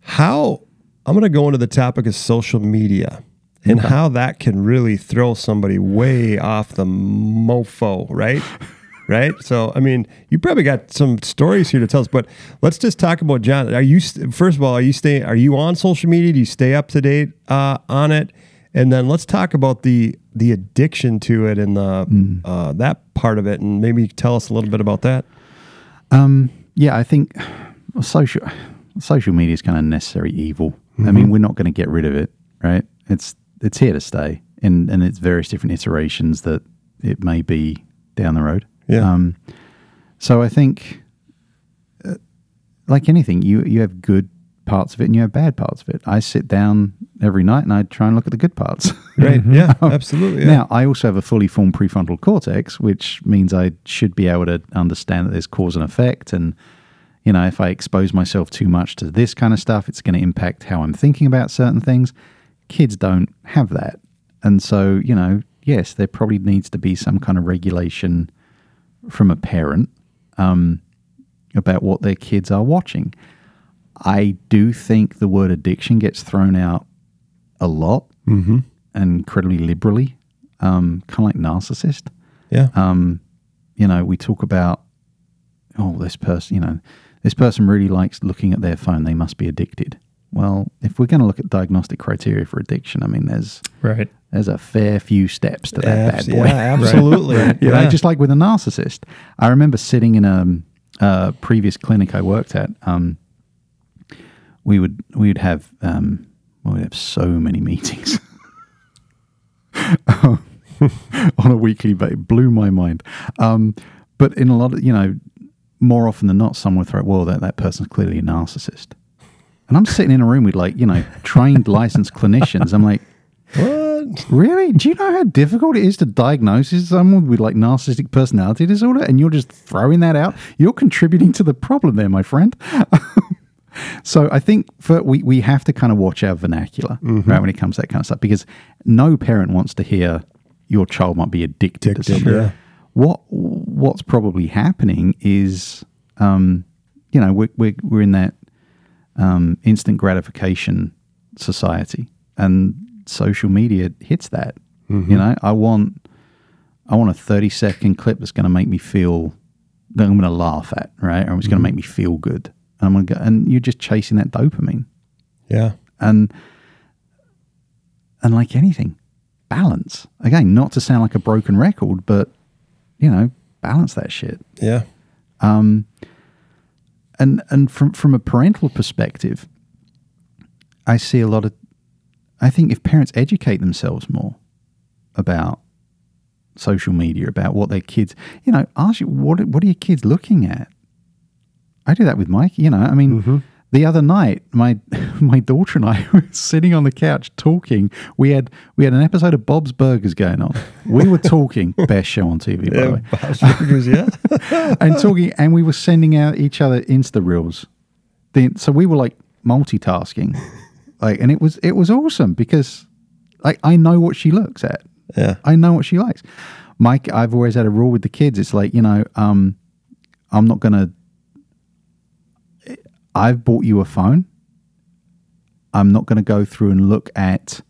how I'm going to go into the topic of social media and how that can really throw somebody way off the mofo, right? right? So, I mean, you probably got some stories here to tell us, but let's just talk about Jon. Are you first of all, are you stay are you on social media? Do you stay up to date uh, on it? And then let's talk about the the addiction to it and the uh, that part of it, and maybe tell us a little bit about that. Um, yeah, I think social social media is kind of necessary evil. I mean, we're not going to get rid of it, right? It's it's here to stay, in in its various different iterations that it may be down the road. Yeah. Um, so I think, uh, like anything, you you have good parts of it and you have bad parts of it. I sit down every night and I try and look at the good parts. Right? Yeah, absolutely. Yeah. Now, I also have a fully formed prefrontal cortex, which means I should be able to understand that there's cause and effect and, you know, if I expose myself too much to this kind of stuff, it's going to impact how I'm thinking about certain things. Kids don't have that. And so, you know, yes, there probably needs to be some kind of regulation from a parent um, about what their kids are watching. I do think the word addiction gets thrown out a lot Mm-hmm. and incredibly liberally, um, kind of like narcissist. Yeah. Um, you know, we talk about, oh, this person, you know, this person really likes looking at their phone. They must be addicted. Well, if we're going to look at diagnostic criteria for addiction, I mean, there's Right. there's a fair few steps to that Abs- bad boy. yeah, absolutely. you know, just like with a narcissist. I remember sitting in a, a previous clinic I worked at. Um, we would we would have um, well, we'd have so many meetings on a weekly basis. It blew my mind. Um, but in a lot of you know, more often than not, someone would throw, "Well, that that person's clearly a narcissist." And I'm sitting in a room with like you know trained licensed clinicians. I'm like, What? Really? Do you know how difficult it is to diagnose someone with like narcissistic personality disorder? And you're just throwing that out? You're contributing to the problem there, my friend. so I think for we, we have to kind of watch our vernacular, right, when it comes to that kind of stuff, because no parent wants to hear your child might be addicted, to Addicted, something. yeah. What what's probably happening is, um, you know, we're, we're, we're in that um, instant gratification society, and social media hits that. Mm-hmm. You know, I want I want a thirty second clip that's going to make me feel that I'm going to laugh at, right? Or it's going to mm-hmm. make me feel good. And I'm going to go, and you're just chasing that dopamine, Yeah. and and like anything, balance. Again, not to sound like a broken record, but you know, balance that shit Yeah. Um, and and from from a parental perspective, I see a lot of. I think if parents educate themselves more about social media, about what their kids, you know, ask you what what are your kids looking at. I do that with Mike. You know, I mean, mm-hmm. The other night, my my daughter and I were sitting on the couch talking. We had we had an episode of Bob's Burgers going on. We were talking best show on TV, by the way Bob's Burgers, yeah. and talking, and we were sending out each other Insta reels. Then, so we were like multitasking, like, and it was it was awesome because, like, I know what she looks at. Yeah. I know what she likes. Mike, I've always had a rule with the kids. It's like you know, um, I'm not gonna. I've bought you a phone. I'm not going to go through and look at,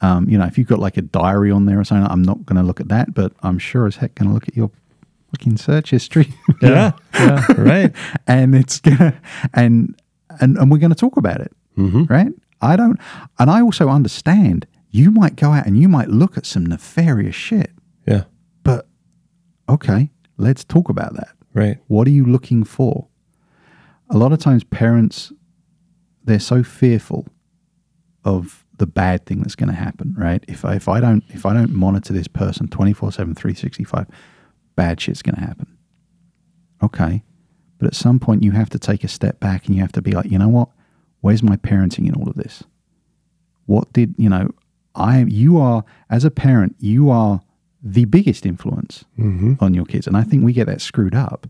um, you know, if you've got like a diary on there or something, I'm not going to look at that, but I'm sure as heck going to look at your fucking search history. Yeah. Yeah. right. and it's gonna, and, and, and we're going to talk about it. Right. I don't, and I also understand you might go out and you might look at some nefarious shit, Yeah. but okay, let's talk about that. Right. What are you looking for? A lot of times, parents, they're so fearful of the bad thing that's going to happen, right? If I, if I don't if I don't monitor this person 24/7 365, bad shit's going to happen. Okay. But at some point you have to take a step back and you have to be like, "You know what? Where's my parenting in all of this? What did, you know, I you are as a parent, you are the biggest influence mm-hmm. on your kids. And I think we get that screwed up.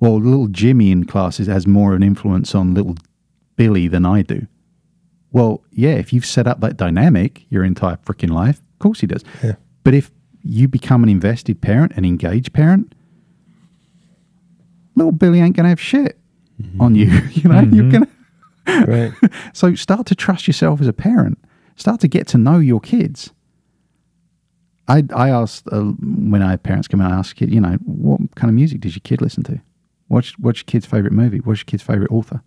Well, little Jimmy in classes has more of an influence on little Billy than I do. Well, yeah, if you've set up that dynamic your entire freaking life, of course he does. Yeah. But if you become an invested parent, an engaged parent, little Billy ain't going to have shit on you. You know, you're going to. Right. So start to trust yourself as a parent. Start to get to know your kids. I I asked uh, when I had parents come out, I asked kid, you know, what kind of music does your kid listen to? What's what's your kid's favorite movie? What's your kid's favorite author?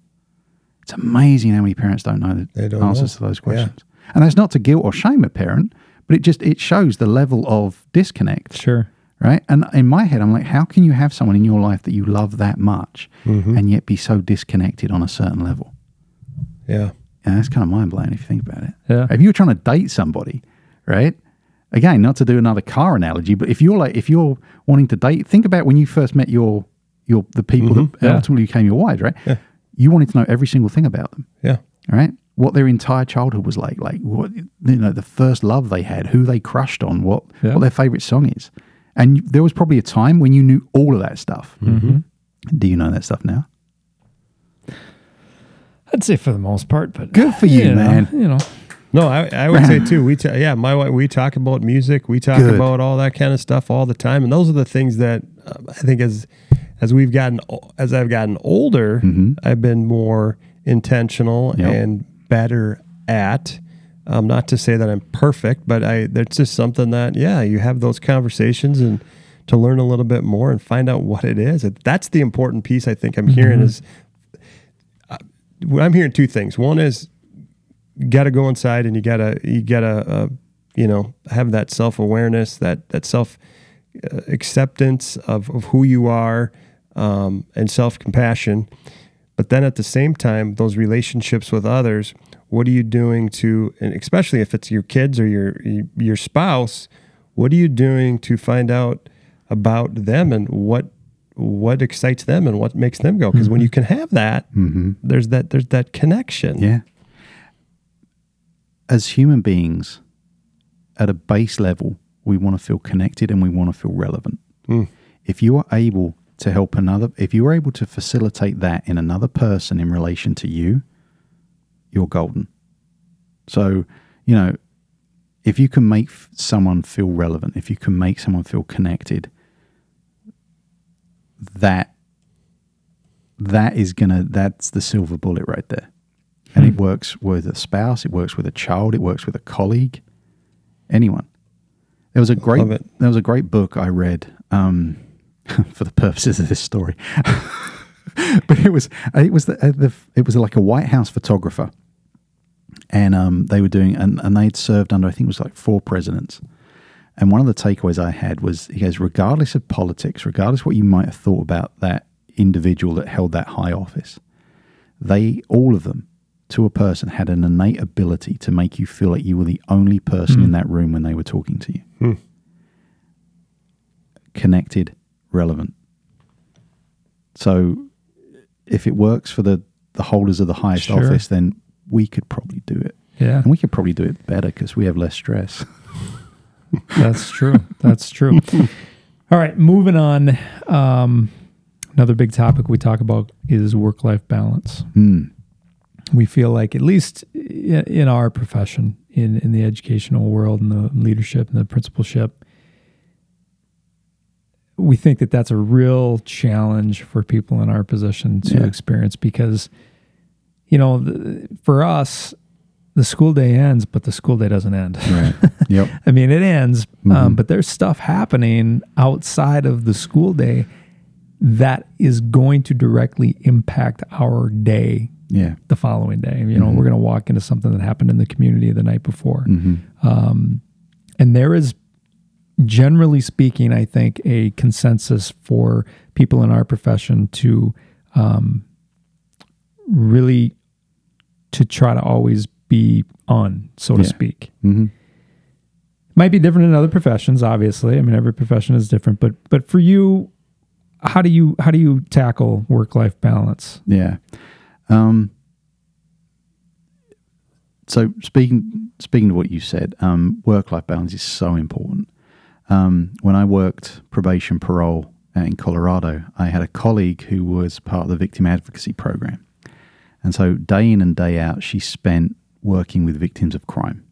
It's amazing how many parents don't know the don't answers know. to those Yeah. questions. And that's not to guilt or shame a parent, but it just it shows the level of disconnect Sure. right? And in my head, I'm like, how can you have someone in your life that you love that much Mm-hmm. and yet be so disconnected on a certain level? Yeah. And that's kind of mind blowing if you think about it. Yeah. If you were trying to date somebody, right? Again, not to do another car analogy, but if you're like, if you're wanting to date, think about when you first met your your the people that Mm-hmm. Yeah. ultimately became your wives, right? Yeah. You wanted to know every single thing about them Yeah. right? What their entire childhood was like, like what you know, the first love they had, who they crushed on, what Yeah. what their favorite song is, and there was probably a time when you knew all of that stuff. Mm-hmm. Do you know that stuff now? I'd say for the most part, but Good for you, know, man. You know, No, I, I would say too. We ta- yeah, my wife. We talk about music. We talk Good. about all that kind of stuff all the time, and those are the things that uh, I think as as we've gotten as I've gotten older, I've been more intentional Mm-hmm. Yep. and better at. Um, not to say that I'm perfect, but I that's just something that yeah, you have those conversations and to learn a little bit more and find out what it is. That's the important piece I think I'm hearing is uh, I'm hearing two things. One is you got to go inside and you got to you got to uh, you know have that self awareness, that that self uh, acceptance of of who you are, um, and self compassion. But then at the same time, those relationships with others. What are you doing to, and especially if it's your kids or your your spouse, what are you doing to find out about them and what what excites them and what makes them go? Because when you mm-hmm. can have that, mm-hmm. there's that there's that connection. Yeah. As human beings, at a base level, we want to feel connected and we want to feel relevant. Hmm. If you are able to help another, if you are able to facilitate that in another person in relation to you, you're golden. So, you know, if you can make someone feel relevant, if you can make someone feel connected, that that is gonna that's the silver bullet right there. And it works with a spouse it works with a child it works with a colleague anyone. There was a great there was a great book i read um, for the purposes of this story. But it was it was the, uh, the it was like a white house photographer. And um, they were doing and, and they'd served under i think it was like four presidents. And one of the takeaways I had was he goes, regardless of politics, regardless what you might have thought about that individual that held that high office, they, all of them, to a person, had an innate ability to make you feel like you were the only person in that room when they were talking to you. Connected, relevant. So if it works for the, the holders of the highest Sure. office, then we could probably do it. yeah, And we could probably do it better because we have less stress. that's true. That's true. All right, moving on. Um, another big topic we talk about is work life balance. Hmm. We feel like, at least in our profession, in, in the educational world and the leadership and the principalship, we think that that's a real challenge for people in our position to Yeah. experience because, you know, the, for us, the school day ends, but the school day doesn't end. Right. yep. I mean, it ends, um, but there's stuff happening outside of the school day that is going to directly impact our day Yeah. the following day. You know, we're going to walk into something that happened in the community the night before. Um, and there is, generally speaking, I think, a consensus for people in our profession to um, really to try to always be on, so to Yeah. speak. Mhm. Might be different in other professions, obviously. I mean, every profession is different, but but for you, how do you how do you tackle work life balance? Yeah. Um, so speaking speaking to what you said, um, work life balance is so important. Um, when I worked probation parole in Colorado, I had a colleague who was part of the victim advocacy program, and so day in and day out, she spent working with victims of crime,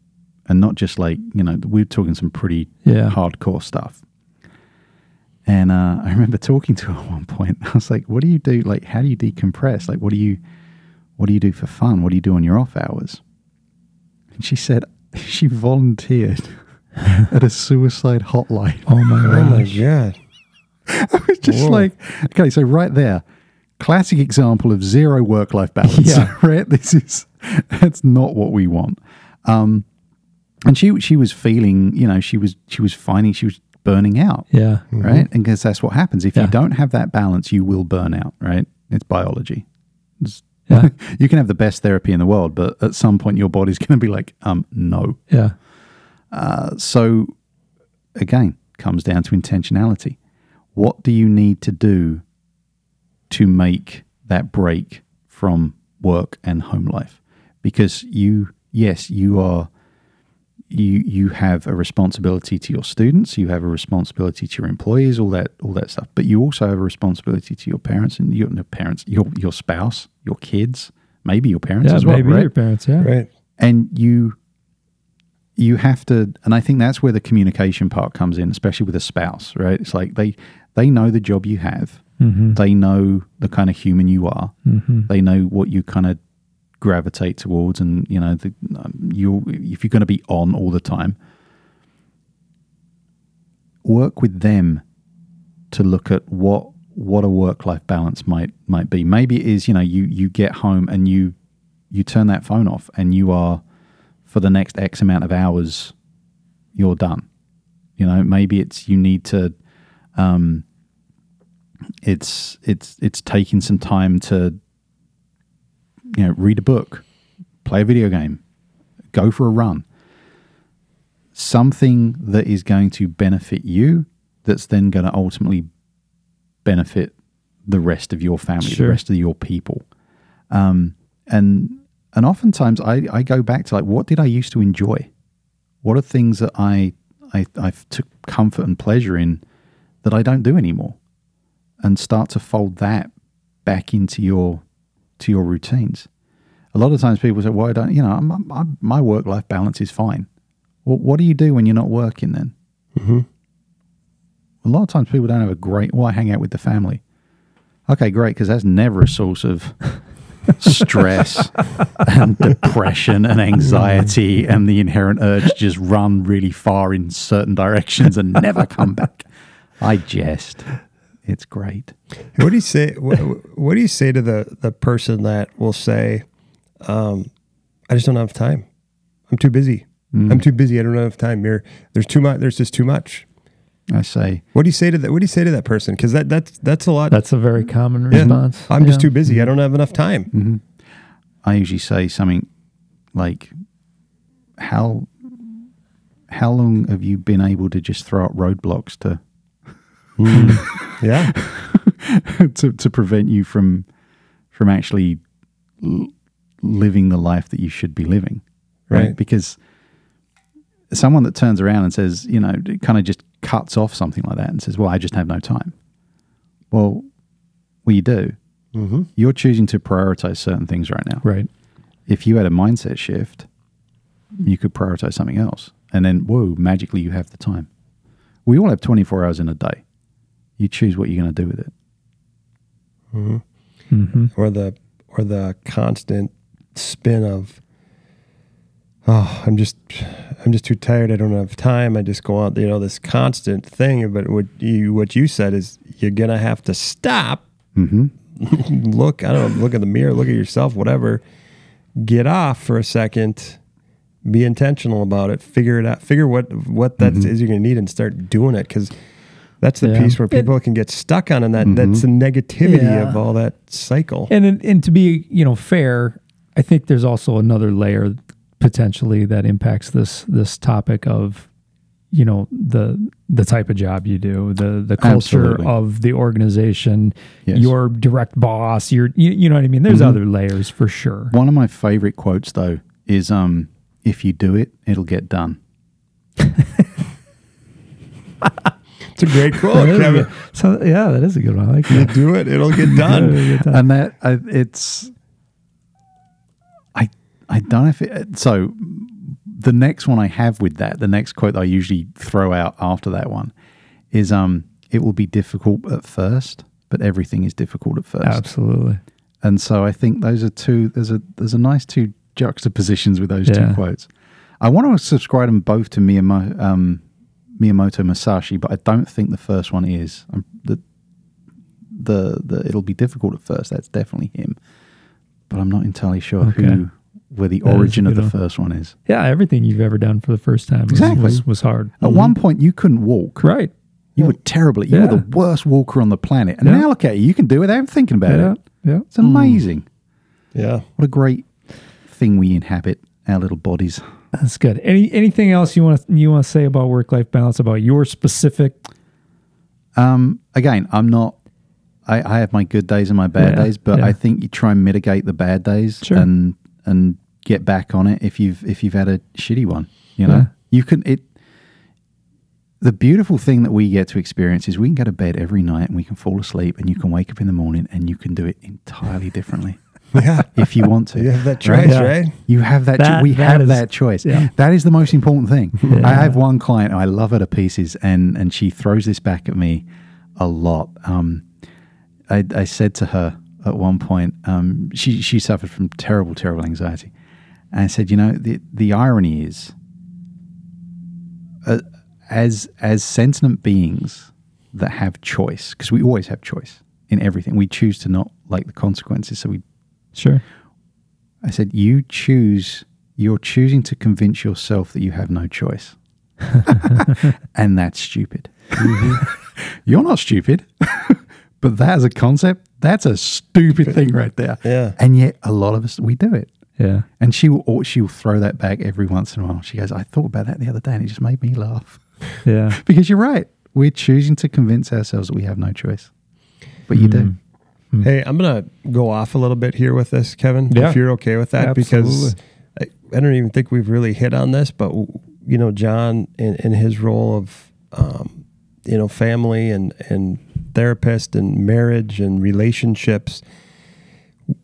and not just like you know we're talking some pretty Yeah. hardcore stuff. And uh, I remember talking to her at one point. I was like, "What do you do? Like, how do you decompress? Like, what do you, what do you do for fun? What do you do on your off hours?" And she said she volunteered at a suicide hotline. Oh my Oh my god. I was just Whoa. like, okay, so right there, classic example of zero work life balance. Yeah. right. This is that's not what we want. Um, and she she was feeling, you know, she was she was finding she was burning out. Yeah. right? And because that's what happens. If Yeah. you don't have that balance, you will burn out, right? It's biology. It's- Yeah. you can have the best therapy in the world, but at some point your body's going to be like, um, no. Yeah. Uh, so again, comes down to intentionality. What do you need to do to make that break from work and home life? Because you, yes, you are you you have a responsibility to your students, you have a responsibility to your employees, all that all that stuff. But you also have a responsibility to your parents and your no, parents, your your spouse, your kids, maybe your parents Yeah, as well, maybe right? your parents. Yeah. Right. and you you have to and i think that's where the communication part comes in especially with a spouse right it's like they they know the job you have Mm-hmm. they know the kind of human you are Mm-hmm. they know what you kind of gravitate towards and you know the, um, you if you're going to be on all the time work with them to look at what what a work life balance might might be maybe it is you know you you get home and you you turn that phone off and you are for the next x amount of hours you're done. You know maybe it's you need to um it's it's it's taking some time to you know read a book play a video game go for a run. Something that is going to benefit you that's then going to ultimately benefit the rest of your family Sure. the rest of your people. Um and and oftentimes I, I go back to like what did I used to enjoy what are things that I I I took comfort and pleasure in that I don't do anymore and start to fold that back into your to your routines. A lot of times people say, "Well, I don't, you know, I'm, I'm, my work life balance is fine." Well, what do you do when you're not working then? Mm-hmm. A lot of times people don't have a great. Well, I hang out with the family. Okay, great, because that's never a source of stress and depression and anxiety and the inherent urge to just run really far in certain directions and never come back. I jest. It's great. What do you say? What, what do you say to the the person that will say, um, "I just don't have time. I'm too busy. I'm too busy. I don't have time. You're, there's too much. There's just too much." I say, What do you say to that? What do you say to that person? Because that that's that's a lot. That's a very common Yeah. response. I'm just Yeah. too busy. I mm-hmm. don't have enough time. Mm-hmm. I usually say something like, "How how long have you been able to just throw up roadblocks to hmm. Yeah, to, to prevent you from from actually l- living the life that you should be living, right? Right. Because someone that turns around and says, you know, kind of just cuts off something like that and says, "Well, I just have no time." Well, well, you do. mm-hmm. You're choosing to prioritize certain things right now. Right. If you had a mindset shift, you could prioritize something else, and then whoa, magically you have the time. We all have 24 hours in a day. You choose what you're going to do with it. Mm-hmm. or the or the constant spin of, oh, I'm just I'm just too tired. I don't have time. I just go out, You know, this constant thing. But what you what you said is you're gonna have to stop. Mm-hmm. look, I don't know, look in the mirror, look at yourself, whatever. Get off for a second. Be intentional about it. Figure it out. Figure what what that is you're gonna need and start doing it because that's the Yeah. piece where people can get stuck on, and that that's the negativity Yeah. of all that cycle. And and to be you know fair, I think there's also another layer potentially that impacts this this topic of you know the the type of job you do, the the culture Absolutely. of the organization, Yes. your direct boss, your you, you know what I mean. There's other layers for sure. One of my favorite quotes, though, is um, "If you do it, it'll get done." It's a great quote, Kevin. So yeah, that is a good one. I like You do it, it'll get done. and that I, it's, I don't know if it. So the next one I have with that, the next quote that I usually throw out after that one, is um, "It will be difficult at first, but everything is difficult at first. Absolutely. And so I think those are two. There's a there's a nice two juxtapositions with those Yeah. two quotes. I want to subscribe them both to Miyamoto, um, Miyamoto Musashi, but I don't think the first one is. Um, the the the it'll be difficult at first. That's definitely him, but I'm not entirely sure Okay. who where the That is a origin of the one. first one is. Yeah, everything you've ever done for the first time was- Exactly. was, was hard. At one point, you couldn't walk. Right. You were terribly. You Yeah. were the worst walker on the planet, and Yeah. now look at you. You can do it without thinking about Yeah. it. Yeah. It's amazing. Yeah. What a great thing we inhabit our little bodies. That's good. Any anything else you want to you want to say about work life balance about your specific? Um, again, I'm not. I, I have my good days and my bad Yeah, days, but yeah. I think you try and mitigate the bad days Sure. and and get back on it if you've if you've had a shitty one. You know, Yeah. you can it. The beautiful thing that we get to experience is we can go to bed every night and we can fall asleep and you can wake up in the morning and you can do it entirely differently. Yeah. if you want to. You have that choice, Yeah. right? You have that. That- cho- we that have is- that choice. yeah. That is the most important thing. Yeah. I have one client. I love her to pieces, and and she throws this back at me a lot. Um, I, I said to her at one point, um, she she suffered from terrible, terrible anxiety, and I said, you know, the the irony is, uh, as as sentient beings that have choice, because we always have choice in everything. We choose to not like the consequences, so we Sure. I said, You choose, you're choosing to convince yourself that you have no choice. and that's stupid. you're not stupid, but that as a concept, that's a stupid thing right there. Yeah. And yet, a lot of us, we do it. Yeah. And she will, she'll throw that back every once in a while. She goes, I thought about that the other day and it just made me laugh. Yeah. Because you're right. We're choosing to convince ourselves that we have no choice. But you do. Hey, I'm gonna go off a little bit here with this, Kevin. Yeah. If you're okay with that, because I, I don't even think we've really hit on this, but you know, Jon in, in his role of um, you know family and and therapist and marriage and relationships.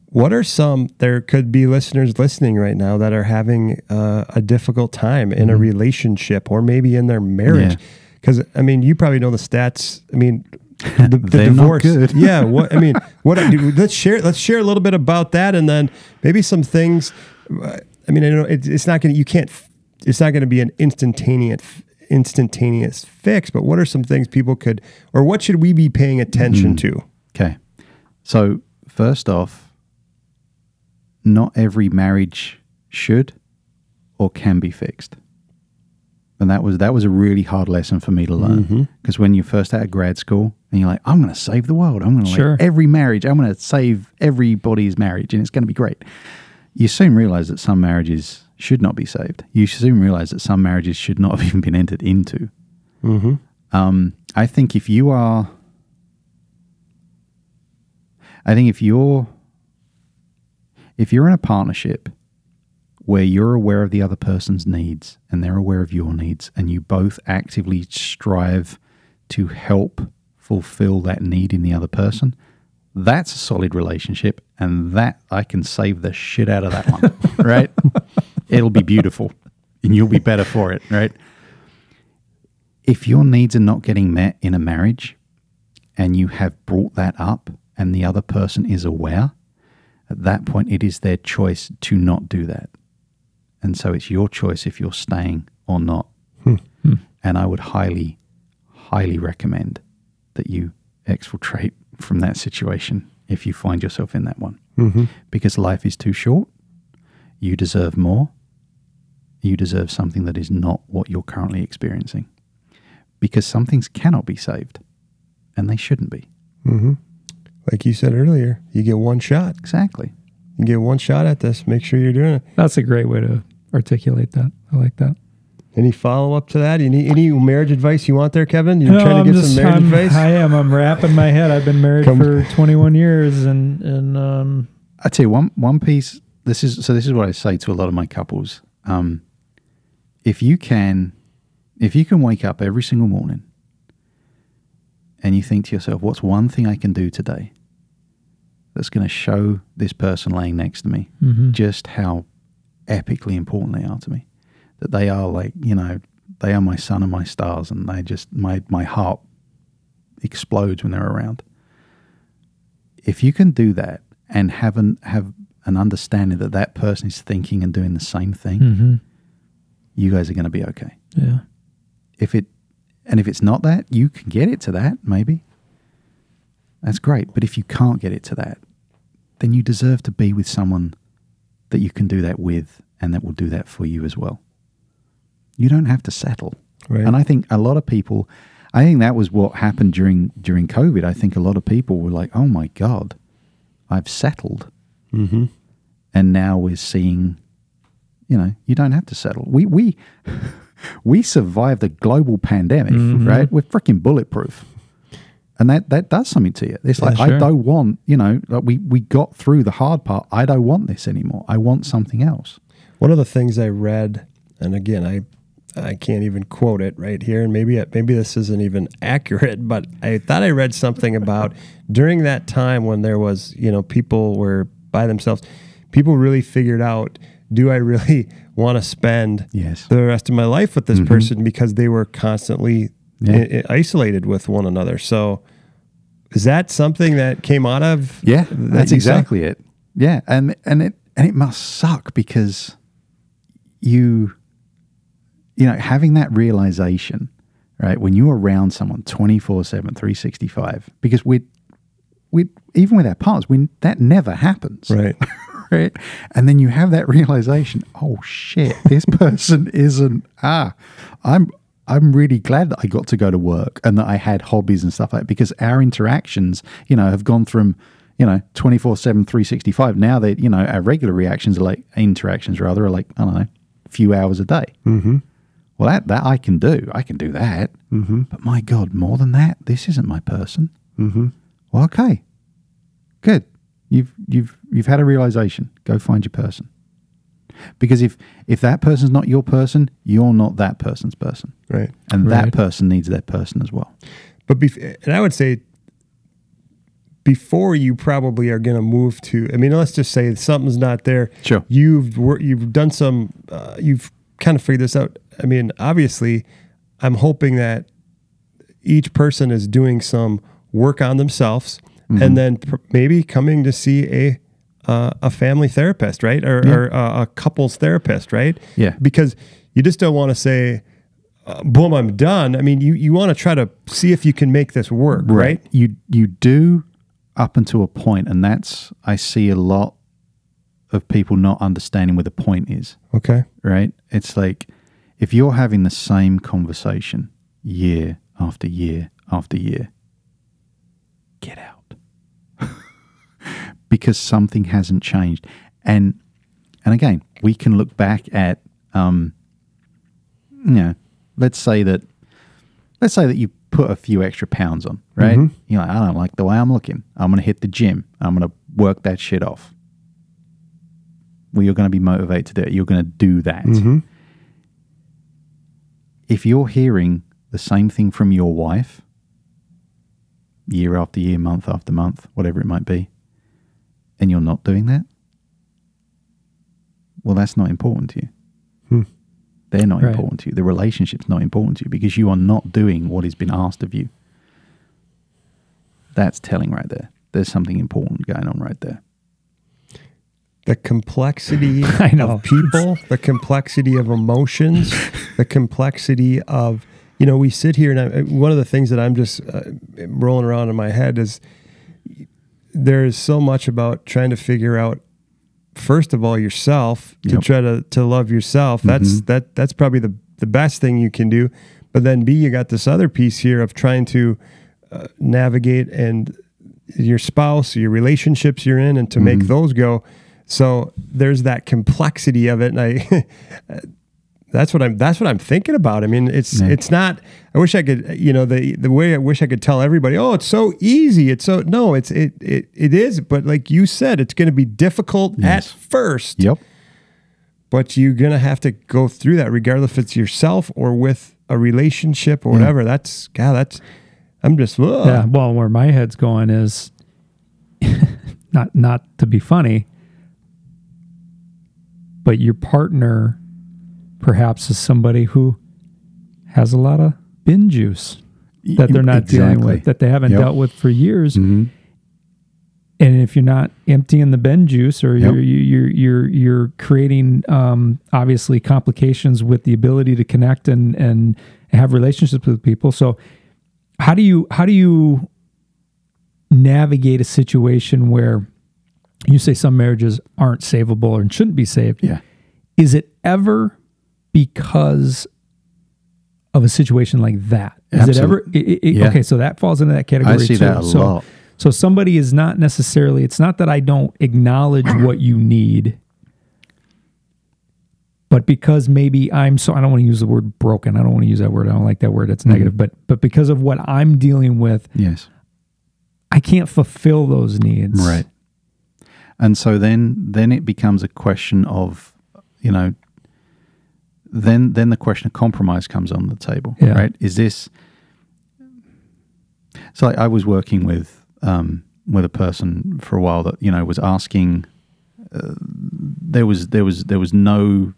What are some? There could be listeners listening right now that are having uh, a difficult time in a relationship or maybe in their marriage. Yeah. Because I mean, you probably know the stats. I mean, the, the divorce. yeah. What I mean, what? Let's share. Let's share a little bit about that, and then maybe some things. uh, I mean, I know it, it's not going to. You can't. It's not going to be an instantaneous instantaneous fix. But what are some things people could, or what should we be paying attention hmm. to? Okay. So, first off, not every marriage should or can be fixed. And that was that was a really hard lesson for me to learn mm-hmm. because when you're first out of grad school and you're like, I'm going to save the world, I'm going to Sure. every marriage, I'm going to save everybody's marriage, and it's going to be great. You soon realize that some marriages should not be saved. You soon realize that some marriages should not have even been entered into. Mm-hmm. Um, I think if you are, I think if you're, if you're in a partnership where you're aware of the other person's needs and they're aware of your needs, and you both actively strive to help fulfill that need in the other person, that's a solid relationship, and that I can save the shit out of that one, right? It'll be beautiful, and you'll be better for it, right? if your needs are not getting met in a marriage and you have brought that up and the other person is aware, at that point it is their choice to not do that. And so it's your choice if you're staying or not. And I would highly, highly recommend that you exfiltrate from that situation if you find yourself in that one. Mm-hmm. Because life is too short. You deserve more. You deserve something that is not what you're currently experiencing. Because some things cannot be saved, and they shouldn't be. Mm-hmm. Like you said earlier, you get one shot. Exactly. You get one shot at this. Make sure you're doing it. That's a great way to articulate that. I like that. Any follow up to that? Any any marriage advice you want there, Kevin? You're No, trying I'm to get just- some marriage I'm- advice. I am. I'm wrapping my head. I've been married Come- for 21 years, and and um, I tell you one one piece. This is so. This is what I say to a lot of my couples. Um, if you can, if you can wake up every single morning, and you think to yourself, "What's one thing I can do today that's going to show this person laying next to me mhm. just how epically important they are to me? That they are like you know, they are my sun and my stars, and they just my my heart explodes when they're around." if you can do that and have an have an understanding that that person is thinking and doing the same thing, Mhm. You guys are going to be okay. yeah, If it and if it's not that, you can get it to that maybe. That's great, but if you can't get it to that, then you deserve to be with someone that you can do that with and that will do that for you as well. You don't have to settle. Right. And I think a lot of people, I think that was what happened during during COVID. I think a lot of people were like, "Oh my god, I've settled," mm-hmm. and now we're seeing, you know, you don't have to settle. We we we survived a global pandemic, Mhm. right? We're freaking bulletproof, and that that does something to you. It's Yeah, like I don't want, you know, like we we got through the hard part. I don't want this anymore. I want something else. One of the things I read, and again, I I can't even quote it right here, and maybe it, maybe this isn't even accurate, but I thought I read something about during that time when there was, you know, people were by themselves. People really figured out do I really want to spend Yes. the rest of my life with this mm-hmm. person because they were constantly Yeah. i- isolated with one another. So is that something that came out of Yeah, that that's you saw? exactly it. Yeah, and and it and it must suck because you you know having that realization, right? When you're around someone 24/7 365 because we we even with our partners, we that never happens. right right? And then you have that realization, oh shit, this person isn't ah, I'm I'm really glad that I got to go to work and that I had hobbies and stuff like that because our interactions, you know, have gone from, you know, 24 7, 365. Now that, you know, our regular reactions are like interactions rather are like, I don't know, a few hours a day. Mm-hmm. Well, that, that I can do. I can do that. Mm-hmm. But my God, more than that, this isn't my person. Mm-hmm. Well, okay. Good. You've you've you've had a realization. Go find your person. Because if if that person's not your person, you're not that person's person, right and Right. that person needs their person as well. But bef- and I would say before you probably are going to move to. I mean, let's just say something's not there. Sure. You've wor- you've done some. Uh, you've kind of figured this out. I mean, obviously, I'm hoping that each person is doing some work on themselves, Mm-hmm. and then pr- maybe coming to see a uh, a family therapist, right, or, or a, a couples therapist, right? Yeah. Because you just don't want to say uh, boom, I'm done. I mean, you, you want to try to see if you can make this work, right? You you do up until a point, and that's I see a lot of people not understanding where the point is. Okay. Right? It's like if you're having the same conversation year after year after year, get out. Because something hasn't changed. And and again, we can look back at um you know, let's say that let's say that you put a few extra pounds on, right? You're like, I don't like the way I'm looking. I'm gonna hit the gym. I'm gonna work that shit off. Well, you're gonna be motivated to do it. You're gonna do that. If you're hearing the same thing from your wife year after year, month after month, whatever it might be, and you're not doing that, well, that's not important to you. They're not Right. important to you. The relationship's not important to you because you are not doing what has been asked of you. That's telling right there. There's something important going on right there. The complexity of people, the complexity of emotions, the complexity of, you know, we sit here and I, one of the things that I'm just uh, rolling around in my head is there's so much about trying to figure out first of all yourself to Yep. try to to love yourself. That's that that's probably the the best thing you can do. But then b you got this other piece here of trying to uh, navigate and your spouse your relationships you're in and to make those go. So there's that complexity of it and i that's what i'm that's what i'm thinking about i mean it's Yeah. it's not i wish i could you know the the way i wish i could tell everybody oh it's so easy it's so no it's it it, it is but like you said it's going to be difficult Yes. at first Yep. but you're going to have to go through that regardless if it's yourself or with a relationship or whatever that's god that's i'm just ugh. Yeah. Well, where my head's going is not not to be funny, but your partner perhaps is somebody who has a lot of bin juice that they're not dealing with, that they haven't Yep. dealt with for years. Mhm. And if you're not emptying the bin juice, or Yep. you're you're you're you're creating um, obviously complications with the ability to connect and and have relationships with people. So how do you how do you navigate a situation where you say some marriages aren't savable or shouldn't be saved? Yeah. Is it ever because of a situation like that? Is it ever? Absolute- i- i- Yeah. Okay, so that falls into that category. I see too. that a so, lot. So somebody is not necessarily. It's not that I don't acknowledge what you need, but because maybe I'm so I don't want to use the word broken. I don't want to use that word. I don't like that word. It's mm-hmm. negative. But but because of what I'm dealing with, Yes. I can't fulfill those needs. Right. And so then then it becomes a question of, you know, then then the question of compromise comes on the table. Yeah. Right? Is this so I, I was working with um with a person for a while that, you know, was asking uh, there was there was there was no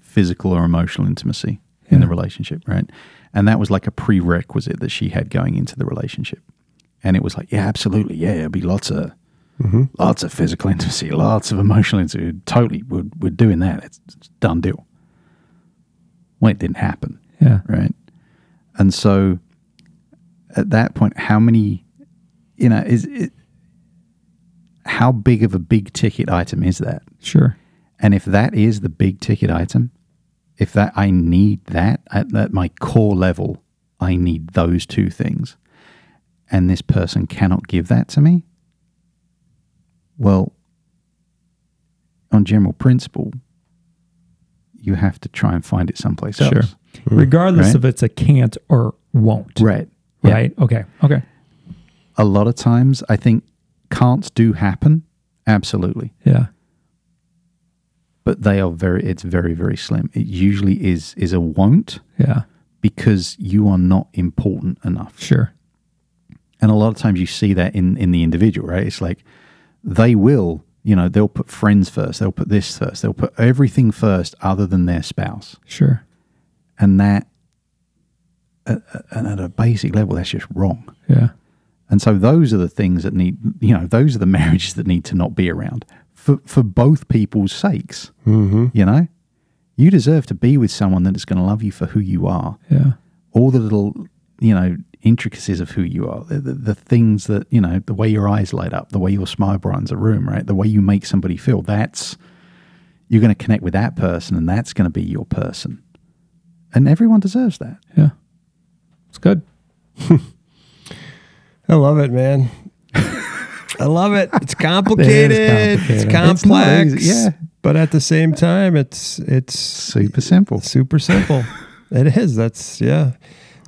physical or emotional intimacy in the relationship, right? And that was like a prerequisite that she had going into the relationship. And it was like, yeah, absolutely, yeah, it'll be lots of lots of physical intimacy, lots of emotional intimacy. Totally, we're we're doing that. It's, it's done deal. Well, it didn't happen Yeah. right? And so at that point, how many, you know, is it, how big of a big ticket item is that? Sure. And if that is the big ticket item, if that I need that at, at my core level, I need those two things, and this person cannot give that to me, well, on general principle, you have to try and find it someplace Sure. else. Mm-hmm. Regardless Right. if it's a can't or won't. Right. Yeah. Right. Okay. Okay. a lot of times I think can'ts do happen, absolutely, Yeah. but they are very. It's very very slim. It usually is is a won't Yeah. because you are not important enough, Sure. and a lot of times you see that in in the individual. Right? It's like they will. You know, they'll put friends first. They'll put this first. They'll put everything first, other than their spouse, Sure. and that. at- at- And at a basic level, that's just wrong. Yeah. And so those are the things that need, you know, those are the marriages that need to not be around for, for both people's sakes. Mm-hmm. You know, you deserve to be with someone that is going to love you for who you are. Yeah. All the little, you know, intricacies of who you are, the, the, the things that, you know, the way your eyes light up, the way your smile brightens a room, right? The way you make somebody feel. That's, you're going to connect with that person and that's going to be your person. And everyone deserves that. Yeah. It's good. I love it, man. I love it. It's complicated. It's complicated. It's complex. easy, yeah. But at the same time, it's it's Super simple. super simple. it is. That's yeah.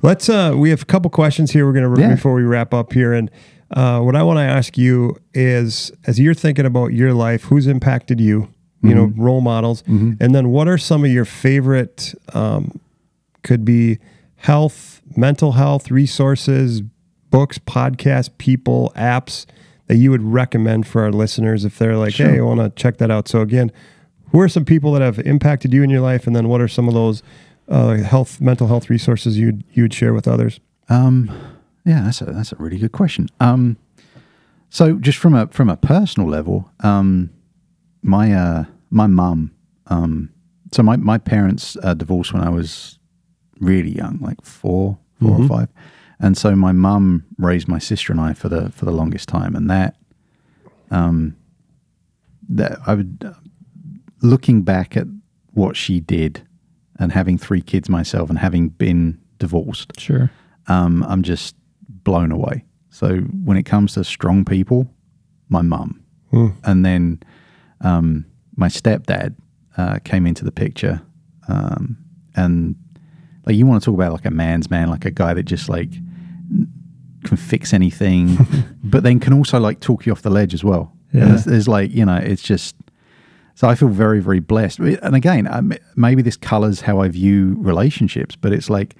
Let's uh we have a couple questions here we're gonna Yeah. before we wrap up here. And uh what I want to ask you is as you're thinking about your life, who's impacted you? You know, role models. And then what are some of your favorite um could be health, mental health resources, books, podcasts, people, apps that you would recommend for our listeners if they're like, Sure. hey, I want to check that out. So again, who are some people that have impacted you in your life, and then what are some of those uh, health, mental health resources you'd you'd share with others? Um, yeah, that's a that's a really good question. Um, so just from a from a personal level, um, my uh my mum, um, so my my parents uh, divorced when I was really young, like four, 4 or five, and so my mum raised my sister and I for the for the longest time, and that, um, that I would uh, looking back at what she did, and having three kids myself, and having been divorced Sure. um, I'm just blown away. So when it comes to strong people, my mum, and then um, my stepdad uh, came into the picture, um, and like you want to talk about like a man's man, like a guy that just like can fix anything, but then can also like talk you off the ledge as well. Yeah. There's, there's like you know, it's just. So I feel very, very blessed. And again, maybe this colors how I view relationships, but it's like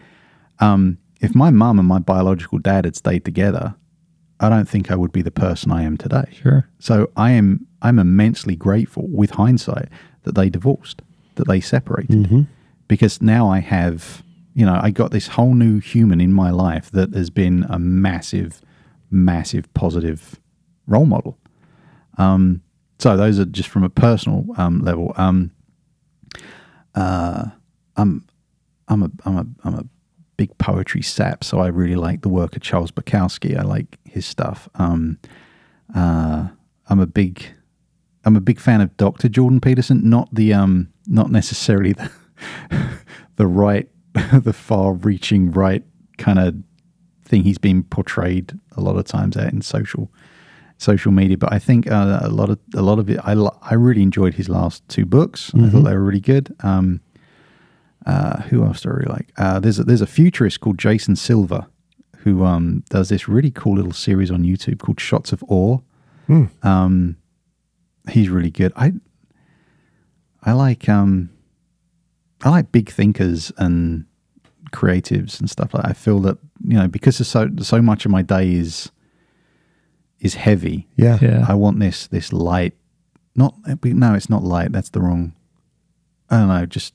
um, if my mum and my biological dad had stayed together, I don't think I would be the person I am today. Sure. So I am I'm immensely grateful with hindsight that they divorced, that they separated. Because now I have, you know, I got this whole new human in my life that has been a massive, massive positive role model. Um, so those are just from a personal um, level. Um, uh, I'm I'm a I'm a I'm a big poetry sap, so I really like the work of Charles Bukowski. I like his stuff. Um, uh, I'm a big I'm a big fan of Dr. Jordan Peterson, not the um not necessarily the the right the far reaching right kind of thing he's been portrayed a lot of times out in social social media. But I think uh, a lot of a lot of it, I I really enjoyed his last two books. I thought they were really good. Um, uh, who else do I really like? Uh, there's a, there's a futurist called Jason Silva who um, does this really cool little series on YouTube called Shots of Awe. Um, he's really good. I I like um, I like big thinkers and creatives and stuff like that. I feel that you know because so so much of my day is is heavy. Yeah. Yeah. I want this this light, not no, it's not light. That's the wrong. I don't know. Just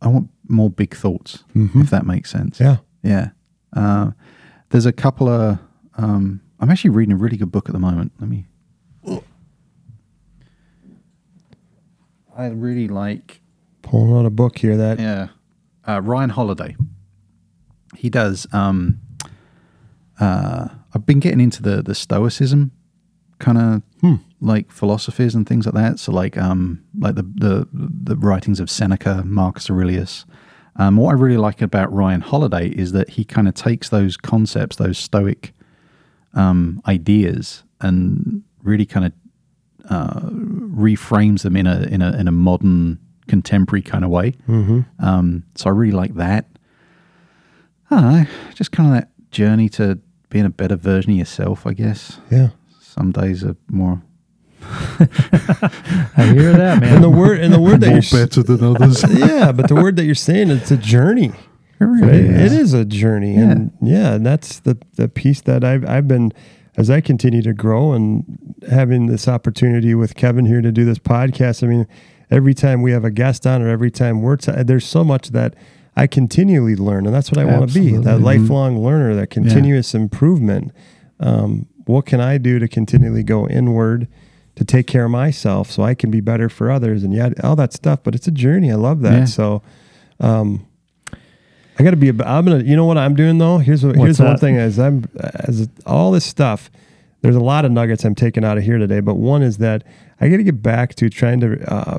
I want more big thoughts, Mhm. if that makes sense. Yeah. Yeah. Uh, there's a couple of. Um, I'm actually reading a really good book at the moment. Let me. I really like. Pulling out a book here that Yeah. Uh, Ryan Holiday. He does. Um, uh, I've been getting into the the Stoicism kind of Hmm. like philosophies and things like that. So like um like the the the writings of Seneca, Marcus Aurelius. Um, what I really like about Ryan Holiday is that he kind of takes those concepts, those Stoic um, ideas, and really kind of uh, reframes them in a in a in a modern contemporary kind of way. Mm-hmm. Um, so I really like that. I don't know, just kind of that journey to being a better version of yourself, I guess. Yeah. Some days are more I hear that, man. And the word and the word that you're s- better than others. yeah, but the word that you're saying it's a journey. Right? It is a journey, and yeah, and that's the the piece that I've I've been as I continue to grow and having this opportunity with Kevin here to do this podcast. I mean, every time we have a guest on, or every time we're t- there's so much that I continually learn, and that's what I want to be that lifelong learner, that continuous improvement. Um, what can I do to continually go inward? To take care of myself, so I can be better for others, and yeah, all that stuff. But it's a journey. I love that. Yeah. So, um, I got to be. A, I'm gonna. You know what I'm doing though. Here's what. What's here's the one thing. As I'm as all this stuff. There's a lot of nuggets I'm taking out of here today, but one is that I got to get back to trying to, uh,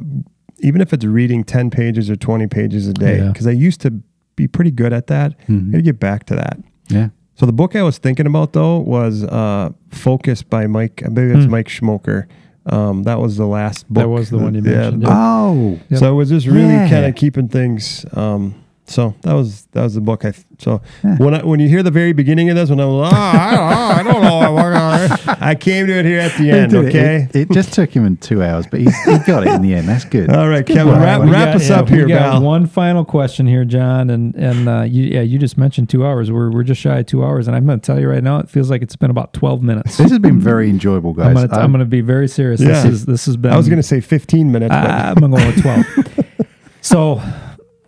even if it's reading 10 pages or 20 pages a day, Yeah. because I used to be pretty good at that. I Mhm. got to get back to that. Yeah. So the book I was thinking about though was uh, Focus by Mike. Maybe it's Hmm. Mike Schmoker. Um, that was the last book. That was the one you mentioned, the- yeah. Oh. Yep. So it was just really Yeah. kind of keeping things. Um, so that was that was the book. I so Yeah. when I, when you hear the very beginning of this, when I was, oh, I don't know, I don't know, what we're gonna-" I came to it here at the end. it. Okay. It, it just took him in two hours, but he, he got it in the end. That's good. All right, Kevin, All wrap, wrap got- us yeah, up here, we got Val. One final question here, Jon, and and uh, you, yeah, you just mentioned two hours. We're we're just shy of two hours, and I'm going to tell you right now, it feels like it's been about twelve minutes. This has been very enjoyable, guys. I'm going to I'm going to be very serious. Yeah. This is this has been. I was going to say 15 minutes, but I'm going to go with twelve. so,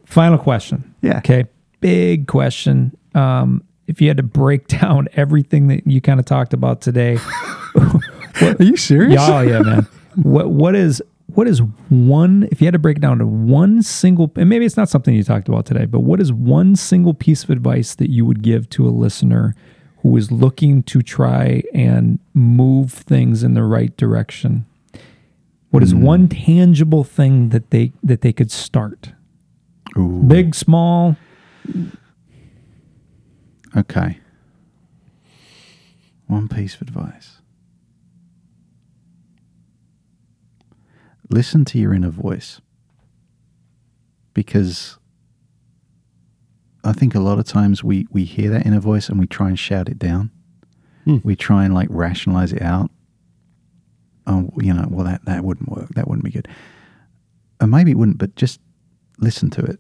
final question. Yeah. Okay, big question. Um, if you had to break down everything that you kind of talked about today, Are you serious? yeah, oh, yeah, man. What what is what is one if you had to break it down to one single and maybe it's not something you talked about today, but what is one single piece of advice that you would give to a listener who is looking to try and move things in the right direction? What is one tangible thing that they that they could start? Ooh, Big, small, Okay. One piece of advice. Listen to your inner voice. Because I think a lot of times we, we hear that inner voice and we try and shout it down. Hmm. We try and like rationalize it out. Oh, you know, well, that, that wouldn't work. That wouldn't be good. And maybe it wouldn't, but just listen to it.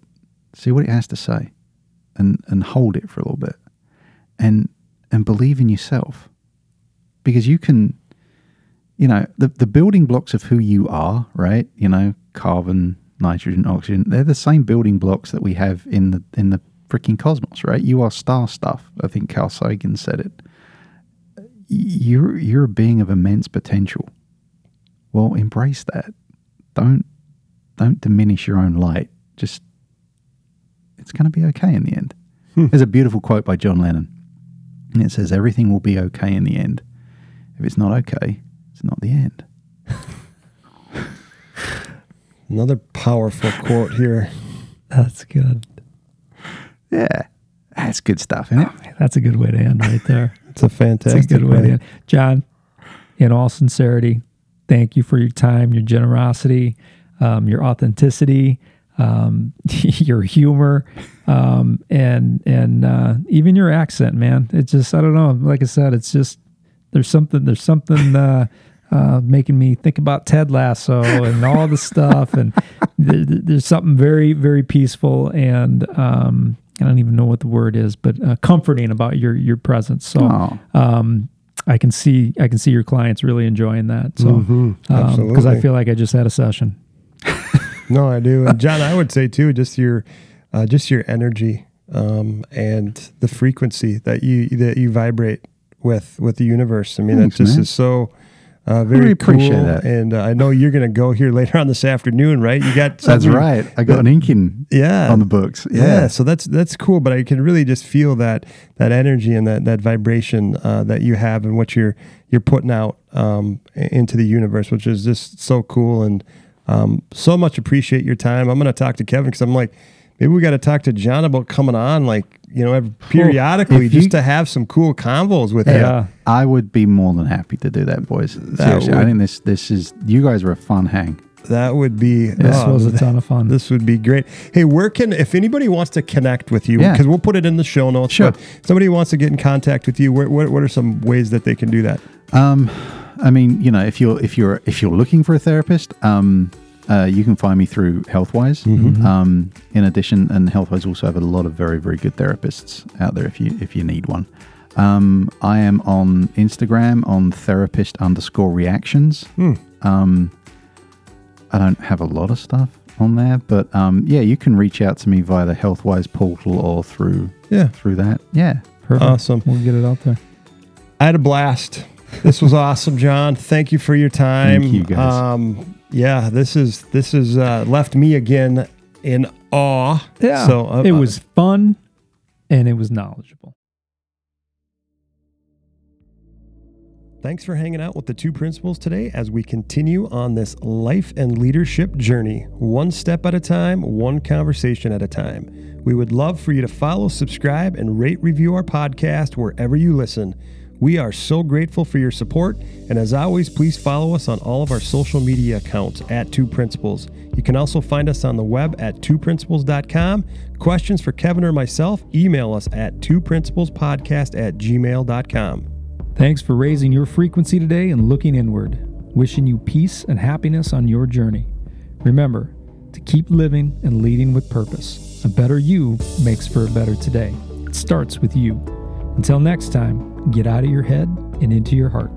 See what it has to say and, and hold it for a little bit and and believe in yourself. Because you can you know the the building blocks of who you are right? You know carbon nitrogen oxygen they're the same building blocks that we have in the in the freaking cosmos right? You are star stuff. I think carl sagan said it. You're you're a being of immense potential. Well embrace that. Don't don't diminish your own light just it's going to be okay in the end there's a beautiful quote by John Lennon, and it says, Everything will be okay in the end. If it's not okay, it's not the end. another powerful quote here. that's good. Yeah. That's good stuff, isn't it? That's a good way to end right there. It's a That's fantastic a good way to end. Jon, in all sincerity, thank you for your time, your generosity, um, your authenticity, um, your humor, um, and and uh, even your accent, man. It's just I don't know. Like I said, it's just there's something there's something uh, uh, making me think about Ted Lasso and all the stuff, and there, there's something very very peaceful and um, I don't even know what the word is, but uh, comforting about your your presence. So Oh, um, I can see I can see your clients really enjoying that. So because I feel like I just had a session. No, I do. And Jon, I would say too, just your, uh, just your energy um, and the frequency that you that you vibrate with with the universe. I mean, Thanks, that just man. is so uh, very really cool. appreciate that. And uh, I know you're going to go here later on this afternoon, right? You got That's right. I got an ink in Yeah, on the books. yeah. Yeah. so that's that's cool. But I can really just feel that that energy and that that vibration uh, that you have and what you're you're putting out um, into the universe, which is just so cool and um, so much appreciate your time. I'm going to talk to Kevin because I'm like, maybe we got to talk to Jon about coming on, like you know, every, periodically, If just to have some cool convos with Yeah. him. I would be more than happy to do that, boys. Seriously, would- I think this this is you guys are a fun hang. That would be This oh, was a ton of fun. This would be great. Hey, where can if anybody wants to connect with you? Yeah. Because we'll put it in the show notes. Sure. But somebody wants to get in contact with you. Where, what what are some ways that they can do that? Um, I mean, you know, if you're if you're if you're looking for a therapist, um, uh, you can find me through Healthwise. Um, in addition, and Healthwise also have a lot of very very good therapists out there if you if you need one. Um, I am on Instagram on therapist underscore reactions. Um, I don't have a lot of stuff on there, but um, yeah, you can reach out to me via the Healthwise portal or through Yeah. through that. Yeah. Perfect. Awesome. We'll get it out there. I had a blast. This was awesome, Jon. Thank you for your time. Thank you, guys. Um, yeah, this is this is uh, left me again in awe. Yeah. So uh, it was fun and it was knowledgeable. Thanks for hanging out with the two principals today as we continue on this life and leadership journey, one step at a time, one conversation at a time. We would love for you to follow, subscribe, and rate review our podcast wherever you listen. We are so grateful for your support, and as always, please follow us on all of our social media accounts at Two Principals. You can also find us on the web at twoprincipals.com. Questions for Kevin or myself, email us at twoprincipalspodcast at gmail.com. Thanks for raising your frequency today and looking inward. Wishing you peace and happiness on your journey. Remember to keep living and leading with purpose. A better you makes for a better today. It starts with you. Until next time, get out of your head and into your heart.